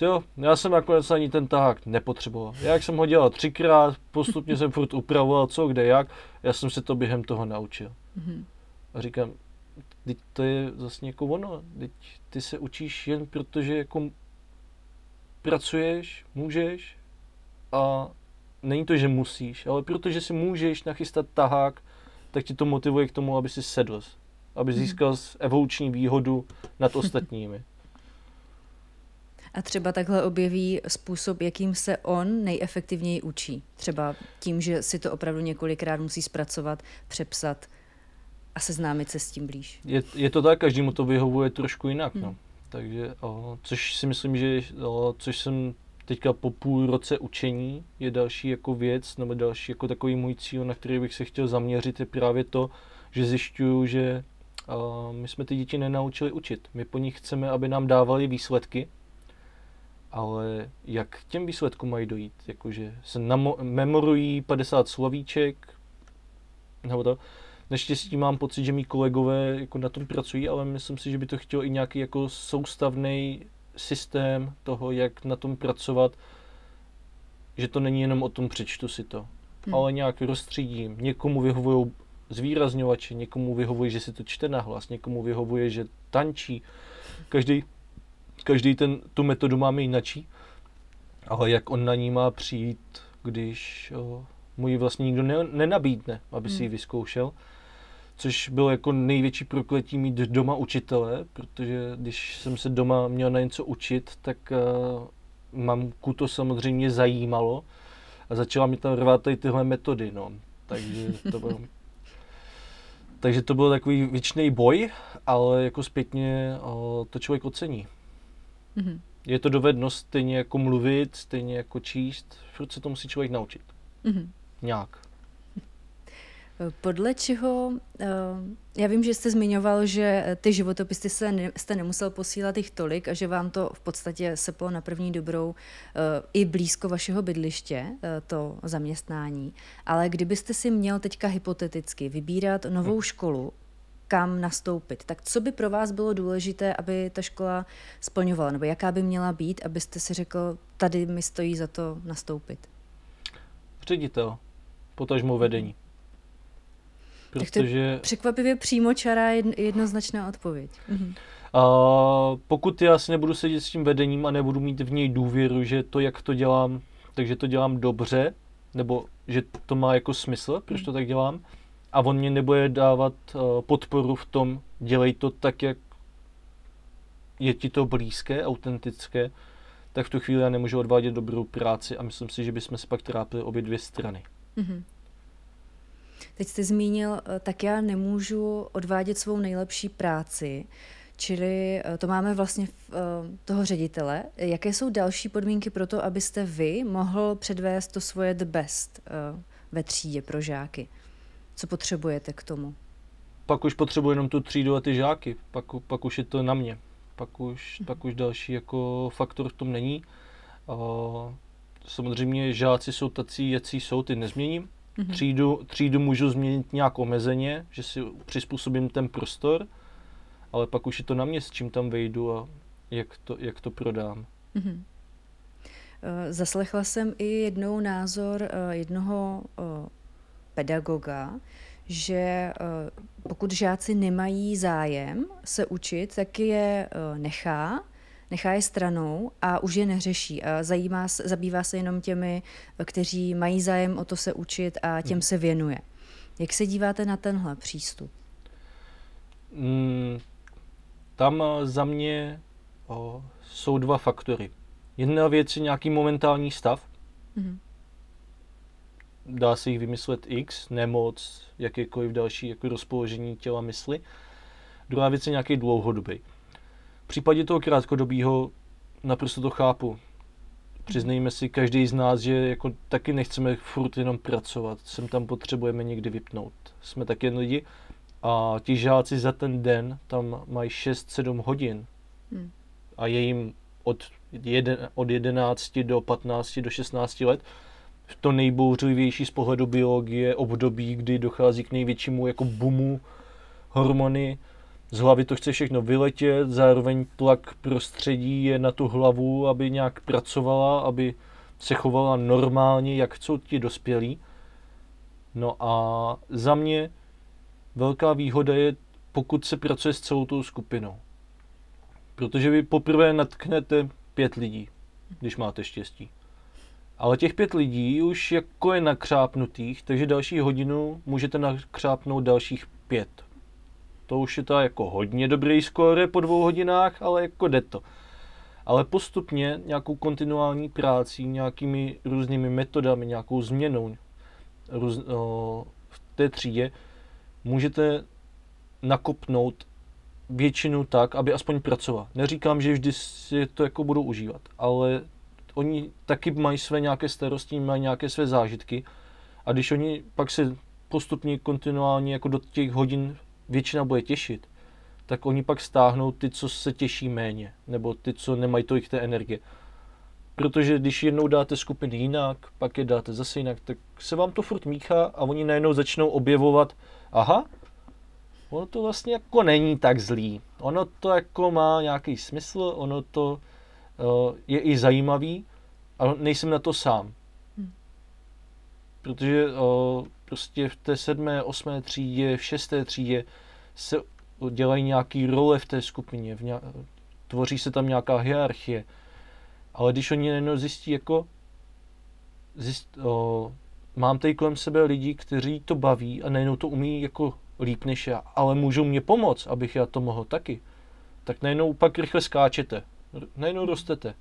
Speaker 2: jo, já jsem nakonec ani ten tahák nepotřeboval. Jak jsem ho dělal třikrát, postupně jsem furt upravoval, co, kde, jak, já jsem se to během toho naučil. Mm-hmm. A říkám, teď to je vlastně jako ono, teď ty se učíš jen protože jako pracuješ, můžeš a není to, že musíš, ale protože si můžeš nachystat tahák, tak ti to motivuje k tomu, aby si sedl, aby mhm. získal evoluční výhodu nad ostatními.
Speaker 1: A třeba takhle objeví způsob, jakým se on nejefektivněji učí. Třeba tím, že si to opravdu několikrát musí zpracovat, přepsat a seznámit se s tím blíž.
Speaker 2: Je, je to tak, každému to vyhovuje trošku jinak. Hmm. No. Takže, o, což si myslím, že o, což jsem teďka po půl roce učení je další jako věc, nebo další jako takový můj cíl, na který bych se chtěl zaměřit, je právě to, že zjišťuju, že o, my jsme ty děti nenaučili učit. My po nich chceme, aby nám dávali výsledky, ale jak k těm výsledkům mají dojít? Jakože se namo- memorují 50 slovíček, nebo to, Naštěstí mám pocit, že mý kolegové jako na tom pracují, ale myslím si, že by to chtělo i nějaký jako soustavný systém toho, jak na tom pracovat, že to není jenom o tom přečtu si to, hmm. ale nějak rozstřídím. Někomu vyhovují zvýrazňovače, někomu vyhovuje, že si to čte nahlas, někomu vyhovuje, že tančí. Každý, každý ten, tu metodu máme jinačí, ale jak on na ní má přijít, když o, mu ji vlastně nikdo ne, nenabídne, aby hmm. si ji vyzkoušel, což bylo jako největší prokletí mít doma učitele, protože když jsem se doma měl na něco učit, tak uh, mamku to samozřejmě zajímalo a začala mi tam rvát tady tyhle metody, no. Takže to bylo, takže to byl takový věčný boj, ale jako zpětně o, to člověk ocení. Mm-hmm. Je to dovednost stejně jako mluvit, stejně jako číst, furt se to musí člověk naučit. Mm-hmm. Nějak.
Speaker 1: Podle čeho, eh, já vím, že jste zmiňoval, že ty životopisy se ne, jste nemusel posílat jich tolik a že vám to v podstatě seplo na první dobrou eh, i blízko vašeho bydliště, eh, to zaměstnání. Ale kdybyste si měl teďka hypoteticky vybírat novou hm. školu, kam nastoupit, tak co by pro vás bylo důležité, aby ta škola splňovala, nebo jaká by měla být, abyste si řekl, tady mi stojí za to nastoupit?
Speaker 2: Ředitel, potažmo vedení.
Speaker 1: Protože... Tak to překvapivě čará jednoznačná odpověď. Mhm.
Speaker 2: A pokud já si nebudu sedět s tím vedením a nebudu mít v něj důvěru, že to, jak to dělám, takže to dělám dobře, nebo že to má jako smysl, proč to tak dělám, a on mě nebude dávat uh, podporu v tom, dělej to tak, jak je ti to blízké, autentické, tak v tu chvíli já nemůžu odvádět dobrou práci a myslím si, že bychom se pak trápili obě dvě strany. Mm-hmm.
Speaker 1: Teď jste zmínil, eh, tak já nemůžu odvádět svou nejlepší práci, čili eh, to máme vlastně eh, toho ředitele. Jaké jsou další podmínky pro to, abyste vy mohl předvést to svoje the best ve třídě pro žáky? Co potřebujete k tomu?
Speaker 2: Pak už potřebuji jenom tu třídu a ty žáky, pak, pak už je to na mě. Pak už, hmm. pak už další jako faktor v tom není. Uh, samozřejmě žáci jsou tací, jací jsou, ty nezměním. Mm-hmm. Třídu, třídu můžu změnit nějak omezeně, že si přizpůsobím ten prostor, ale pak už je to na mě, s čím tam vejdu a jak to, jak to prodám. Mm-hmm.
Speaker 1: Zaslechla jsem i jednou názor eh, jednoho eh, pedagoga, že pokud žáci nemají zájem se učit, tak je nechá nechá je stranou a už je neřeší a zajímá, zabývá se jenom těmi, kteří mají zájem o to se učit a těm hmm. se věnuje. Jak se díváte na tenhle přístup?
Speaker 2: Mm, tam eh, za mě o, jsou dva faktory. Jedna věc je nějaký momentální stav. Mm-hmm. Dá se jich vymyslet x, nemoc, jakékoliv další jako rozpoložení těla mysli. Druhá věc je nějaký dlouhodobý. V případě toho krátkodobího naprosto to chápu. Přiznejme si, každý z nás, že jako taky nechceme furt jenom pracovat, sem tam potřebujeme někdy vypnout. Jsme taky jen lidi a ti žáci za ten den tam mají 6-7 hodin hmm. a je jim od, jeden, od 11 do 15 do 16 let to nejbouřlivější z pohledu biologie období, kdy dochází k největšímu jako boomu hormony, z hlavy to chce všechno vyletět, zároveň tlak prostředí je na tu hlavu, aby nějak pracovala, aby se chovala normálně, jak chcou ti dospělí. No a za mě velká výhoda je, pokud se pracuje s celou tou skupinou. Protože vy poprvé natknete pět lidí, když máte štěstí. Ale těch pět lidí už jako je nakřápnutých, takže další hodinu můžete nakřápnout dalších pět. To už je to jako hodně dobrý skóre po dvou hodinách, ale jako jde to. Ale postupně nějakou kontinuální práci, nějakými různými metodami, nějakou změnou růz, o, v té třídě můžete nakopnout většinu tak, aby aspoň pracoval. Neříkám, že vždy si to jako budou užívat, ale oni taky mají své nějaké starosti, mají nějaké své zážitky a když oni pak se postupně kontinuálně jako do těch hodin většina bude těšit, tak oni pak stáhnou ty, co se těší méně, nebo ty, co nemají tolik té energie. Protože když jednou dáte skupiny jinak, pak je dáte zase jinak, tak se vám to furt míchá a oni najednou začnou objevovat, aha, ono to vlastně jako není tak zlý. Ono to jako má nějaký smysl, ono to je i zajímavý, ale nejsem na to sám. Hmm. Protože uh, prostě v té sedmé, osmé třídě, v šesté třídě se dělají nějaký role v té skupině, v nějak, tvoří se tam nějaká hierarchie. Ale když oni najednou zjistí, jako zjist, o, mám tady kolem sebe lidi, kteří to baví a najednou to umí jako líp než já, ale můžou mě pomoct, abych já to mohl taky, tak najednou pak rychle skáčete, najednou rostete.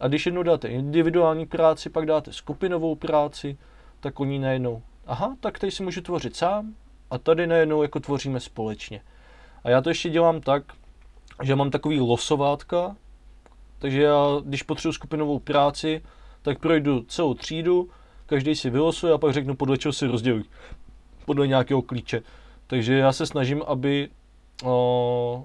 Speaker 2: A když jednou dáte individuální práci, pak dáte skupinovou práci, tak oni najednou, aha, tak tady si můžu tvořit sám a tady najednou jako tvoříme společně. A já to ještě dělám tak, že mám takový losovátka, takže já, když potřebuji skupinovou práci, tak projdu celou třídu, každý si vylosuje a pak řeknu, podle čeho si rozdělují. Podle nějakého klíče. Takže já se snažím, aby o,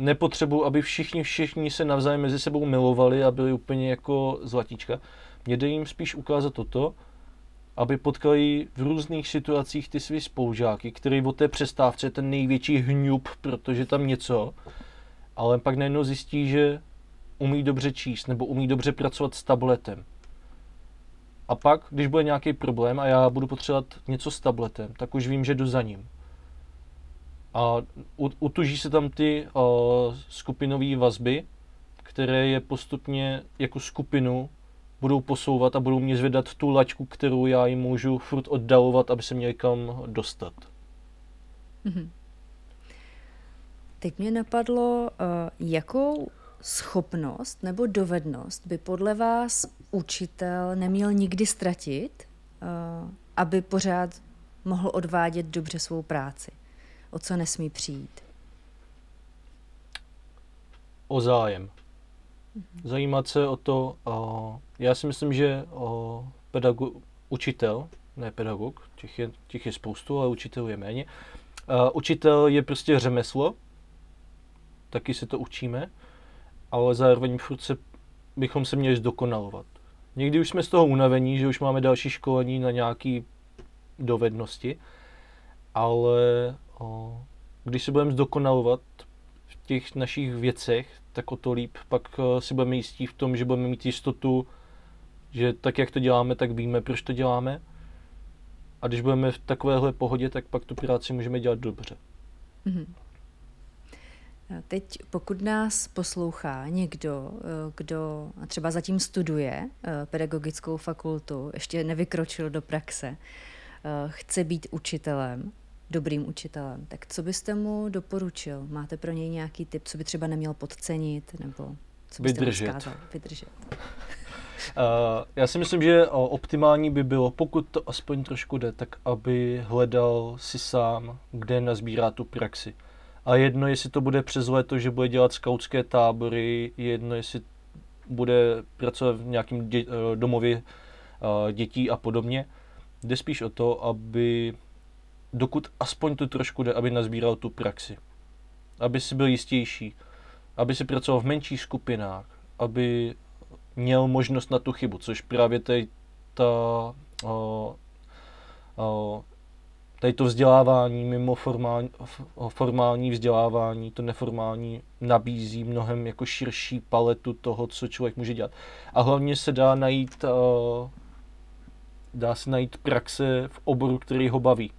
Speaker 2: nepotřebuji, aby všichni, všichni se navzájem mezi sebou milovali a byli úplně jako zlatíčka. Mě jde jim spíš ukázat toto, aby potkali v různých situacích ty svý spolužáky, který o té přestávce je ten největší hňup, protože tam něco, ale pak najednou zjistí, že umí dobře číst nebo umí dobře pracovat s tabletem. A pak, když bude nějaký problém a já budu potřebovat něco s tabletem, tak už vím, že jdu za ním. A utuží se tam ty uh, skupinové vazby, které je postupně jako skupinu budou posouvat a budou mě zvedat tu laťku, kterou já jim můžu furt oddalovat, aby se měli kam dostat. Mm-hmm.
Speaker 1: Teď mě napadlo, uh, jakou schopnost nebo dovednost by podle vás učitel neměl nikdy ztratit, uh, aby pořád mohl odvádět dobře svou práci? O co nesmí přijít?
Speaker 2: O zájem. Zajímat se o to, uh, já si myslím, že uh, pedago- učitel, ne pedagog, těch je, těch je spoustu, ale učitel je méně. Uh, učitel je prostě řemeslo, taky se to učíme, ale zároveň furt se, bychom se měli zdokonalovat. Někdy už jsme z toho unavení, že už máme další školení na nějaké dovednosti, ale o, když se budeme zdokonalovat v těch našich věcech, tak o to líp pak eh, si budeme jistí v tom, že budeme mít jistotu, že tak, jak to děláme, tak víme, proč to děláme. A když budeme v takovéhle pohodě, tak pak tu práci můžeme dělat dobře. Mm-hmm.
Speaker 1: Teď pokud nás poslouchá někdo, eh, kdo třeba zatím studuje eh, pedagogickou fakultu, ještě nevykročil do praxe, chce být učitelem, dobrým učitelem, tak co byste mu doporučil? Máte pro něj nějaký tip, co by třeba neměl podcenit, nebo co byste
Speaker 2: Vydržet. mu vzkázal? Vydržet. Uh, já si myslím, že optimální by bylo, pokud to aspoň trošku jde, tak aby hledal si sám, kde nazbírá tu praxi. A jedno, jestli to bude přes léto, že bude dělat skautské tábory, jedno, jestli bude pracovat v nějakém dě, eh, domově uh, dětí a podobně. Jde spíš o to, aby dokud aspoň to trošku jde, aby nazbíral tu praxi. Aby si byl jistější, aby si pracoval v menších skupinách, aby měl možnost na tu chybu, což právě tady ta, o, o, tady to vzdělávání mimo formální, formální vzdělávání, to neformální nabízí mnohem jako širší paletu toho, co člověk může dělat. A hlavně se dá najít, dá se najít praxe v oboru, který ho baví.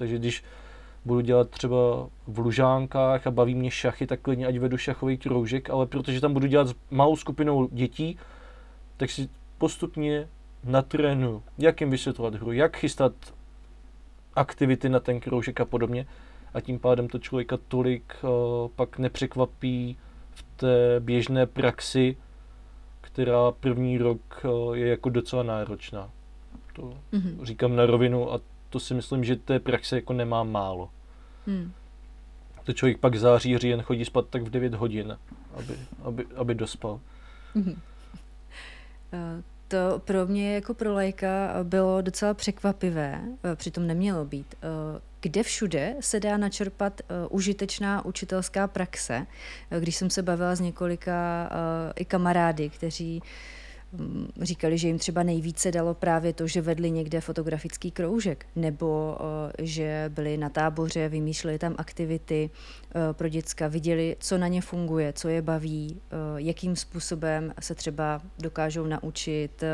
Speaker 2: Takže když budu dělat třeba v Lužánkách a baví mě šachy, tak klidně ať vedu šachový kroužek, ale protože tam budu dělat s malou skupinou dětí, tak si postupně natrénuju, jak jim vysvětlovat hru, jak chystat aktivity na ten kroužek a podobně. A tím pádem to člověka tolik uh, pak nepřekvapí v té běžné praxi, která první rok uh, je jako docela náročná. To mm-hmm. říkám na rovinu a to si myslím, že té praxe jako nemá málo. Hmm. To člověk pak září, říjen chodí spát tak v 9 hodin, aby, aby, aby dospal. Hmm.
Speaker 1: To pro mě jako pro lajka bylo docela překvapivé, eh, přitom nemělo být. Eh, kde všude se dá načerpat užitečná učitelská praxe? Když jsem se bavila s několika i kamarády, kteří říkali, že jim třeba nejvíce dalo právě to, že vedli někde fotografický kroužek, nebo eh, že byli na táboře, vymýšleli tam aktivity eh, pro děcka, viděli, co na ně funguje, co je baví, eh, jakým způsobem se třeba dokážou naučit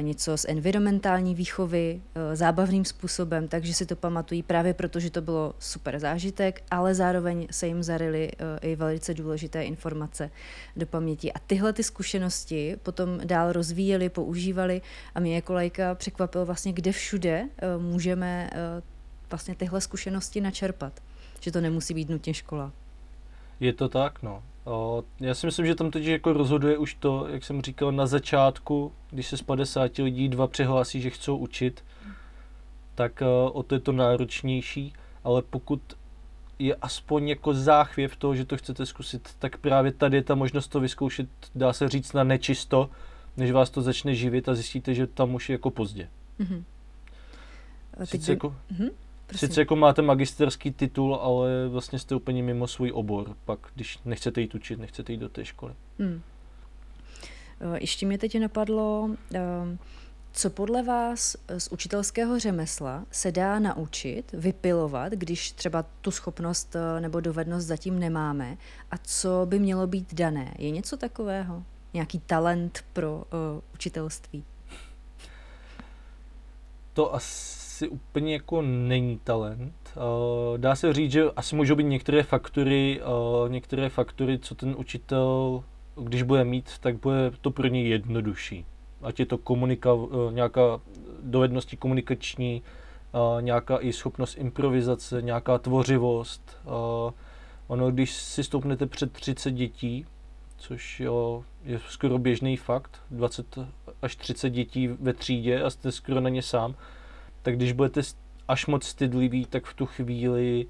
Speaker 1: něco z environmentální výchovy eh, zábavným způsobem, takže si to pamatují právě proto, že to bylo super zážitek, ale zároveň se jim zarily eh, i velice důležité informace do paměti. A tyhle ty zkušenosti potom dál rozvíjeli, používali a mě jako lajka překvapilo vlastně, kde všude můžeme vlastně tyhle zkušenosti načerpat. Že to nemusí být nutně škola.
Speaker 2: Je to tak, no. O, já si myslím, že tam teď jako rozhoduje už to, jak jsem říkal na začátku, když se z 50 lidí dva přihlásí, že chcou učit, tak o, to je to náročnější, ale pokud je aspoň jako záchvěv toho, že to chcete zkusit, tak právě tady je ta možnost to vyzkoušet, dá se říct, na nečisto, než vás to začne živit a zjistíte, že tam už je jako pozdě. Mm-hmm. Sice, by... jako, mm-hmm. Sice jako máte magisterský titul, ale vlastně jste úplně mimo svůj obor, pak když nechcete jít učit, nechcete jít do té školy. Mm.
Speaker 1: Ještě mě teď napadlo, co podle vás z učitelského řemesla se dá naučit, vypilovat, když třeba tu schopnost nebo dovednost zatím nemáme a co by mělo být dané? Je něco takového? Nějaký talent pro uh, učitelství?
Speaker 2: To asi úplně jako není talent. Uh, dá se říct, že asi můžou být některé faktory, uh, některé faktory, co ten učitel, když bude mít, tak bude to pro něj jednodušší ať je to komunika, eh, nějaká dovednosti komunikační, eh, nějaká i schopnost improvizace, nějaká tvořivost. Eh, ono, když si stoupnete před 30 dětí, což jo, je skoro běžný fakt, 20 až 30 dětí ve třídě a jste skoro na ně sám, tak když budete až moc stydlivý, tak v tu chvíli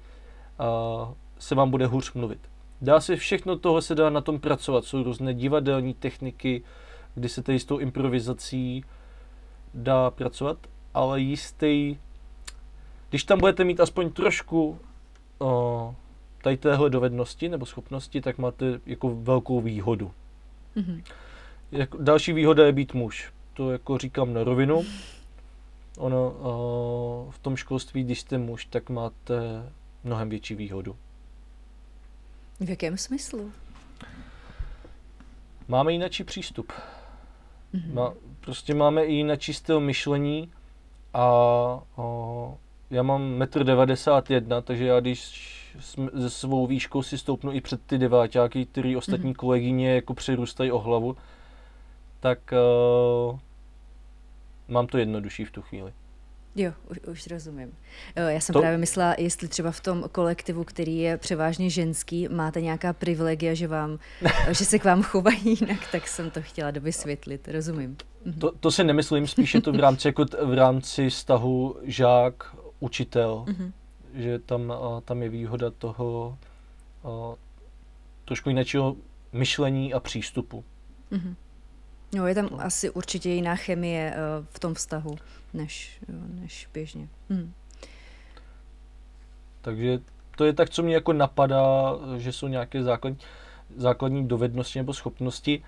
Speaker 2: uh, se vám bude hůř mluvit. Dá se všechno toho se dá na tom pracovat, jsou různé divadelní techniky, kdy se tady s tou improvizací dá pracovat, ale jistý, když tam budete mít aspoň trošku o, tady téhle dovednosti nebo schopnosti, tak máte jako velkou výhodu. Mm-hmm. Jako, další výhoda je být muž. To jako říkám na rovinu. Ono o, v tom školství, když jste muž, tak máte mnohem větší výhodu.
Speaker 1: V jakém smyslu?
Speaker 2: Máme jináčí přístup. Mm-hmm. Má, prostě máme i jiný styl myšlení a o, já mám 1,91 m, takže já když se svou výškou si stoupnu i před ty deváťáky, který ostatní mm-hmm. kolegyně jako přirůstají o hlavu, tak o, mám to jednodušší v tu chvíli.
Speaker 1: Jo, už, už rozumím. Já jsem to... právě myslela, jestli třeba v tom kolektivu, který je převážně ženský, máte nějaká privilegia, že, vám, že se k vám chovají jinak, tak jsem to chtěla dovysvětlit. Rozumím.
Speaker 2: Mhm. To, to si nemyslím, spíše to v rámci, jako v rámci vztahu žák, učitel, mm-hmm. že tam, tam je výhoda toho trošku jiného myšlení a přístupu. Mm-hmm.
Speaker 1: No, je tam asi určitě jiná chemie v tom vztahu než, než běžně. Hmm.
Speaker 2: Takže to je tak, co mě jako napadá, že jsou nějaké základní, základní dovednosti nebo schopnosti,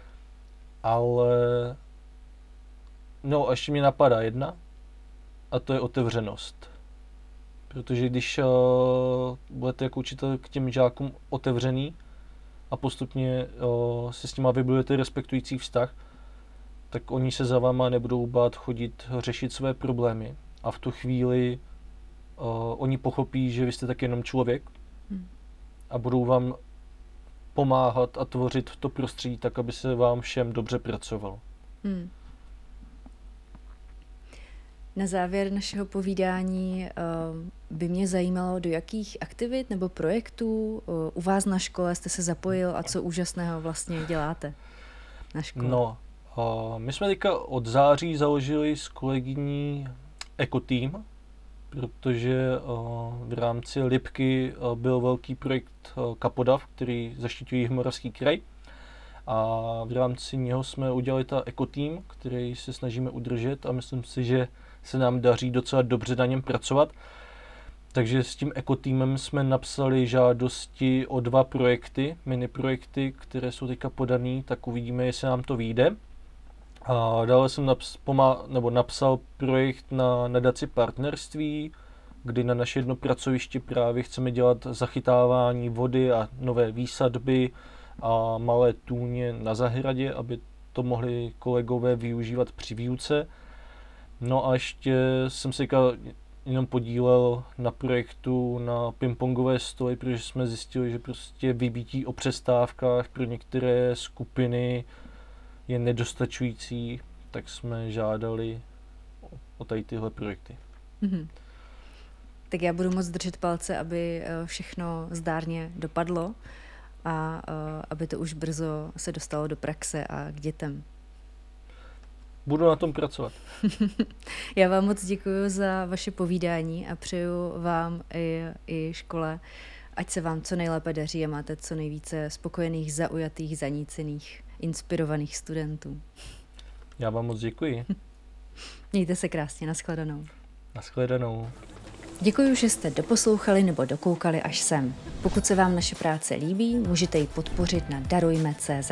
Speaker 2: ale no ještě mě napadá jedna a to je otevřenost. Protože když uh, budete jako učitel k těm žákům otevřený a postupně uh, se s nimi vybudujete respektující vztah, tak oni se za váma nebudou bát chodit řešit své problémy. A v tu chvíli uh, oni pochopí, že vy jste tak jenom člověk hmm. a budou vám pomáhat a tvořit to prostředí tak, aby se vám všem dobře pracovalo. Hmm.
Speaker 1: Na závěr našeho povídání uh, by mě zajímalo, do jakých aktivit nebo projektů uh, u vás na škole jste se zapojil a co úžasného vlastně děláte na škole.
Speaker 2: No, my jsme teďka od září založili s kolegyní Team, protože v rámci Lipky byl velký projekt Kapodav, který zaštiťuje Moravský kraj. A v rámci něho jsme udělali ta Team, který se snažíme udržet a myslím si, že se nám daří docela dobře na něm pracovat. Takže s tím ekotýmem jsme napsali žádosti o dva projekty, mini projekty, které jsou teďka podané, tak uvidíme, jestli nám to vyjde. A dále jsem naps, pomá, nebo napsal projekt na nadaci partnerství, kdy na naše jedno pracoviště právě chceme dělat zachytávání vody a nové výsadby a malé tůně na zahradě, aby to mohli kolegové využívat při výuce. No a ještě jsem se jenom podílel na projektu na pingpongové stoly, protože jsme zjistili, že prostě vybítí o přestávkách pro některé skupiny je nedostačující, tak jsme žádali o tady tyhle projekty. Mm-hmm.
Speaker 1: Tak já budu moc držet palce, aby eh, všechno zdárně dopadlo. a aby to už brzo se dostalo do praxe a k dětem.
Speaker 2: Budu na tom pracovat.
Speaker 1: Já vám moc děkuji za vaše povídání a přeju vám i, i škole, ať se vám co nejlépe daří a máte co nejvíce spokojených, zaujatých, zanícených, inspirovaných studentů.
Speaker 2: Já vám moc děkuji.
Speaker 1: Mějte se krásně, nashledanou.
Speaker 2: Nashledanou.
Speaker 1: Děkuji, že jste doposlouchali nebo dokoukali až sem. Pokud se vám naše práce líbí, můžete ji podpořit na darujme.cz.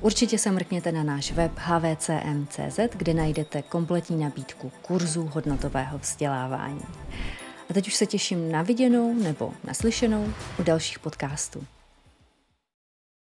Speaker 1: Určitě se mrkněte na náš web hvcm.cz, kde najdete kompletní nabídku kurzů hodnotového vzdělávání. A teď už se těším na viděnou nebo naslyšenou u dalších podcastů.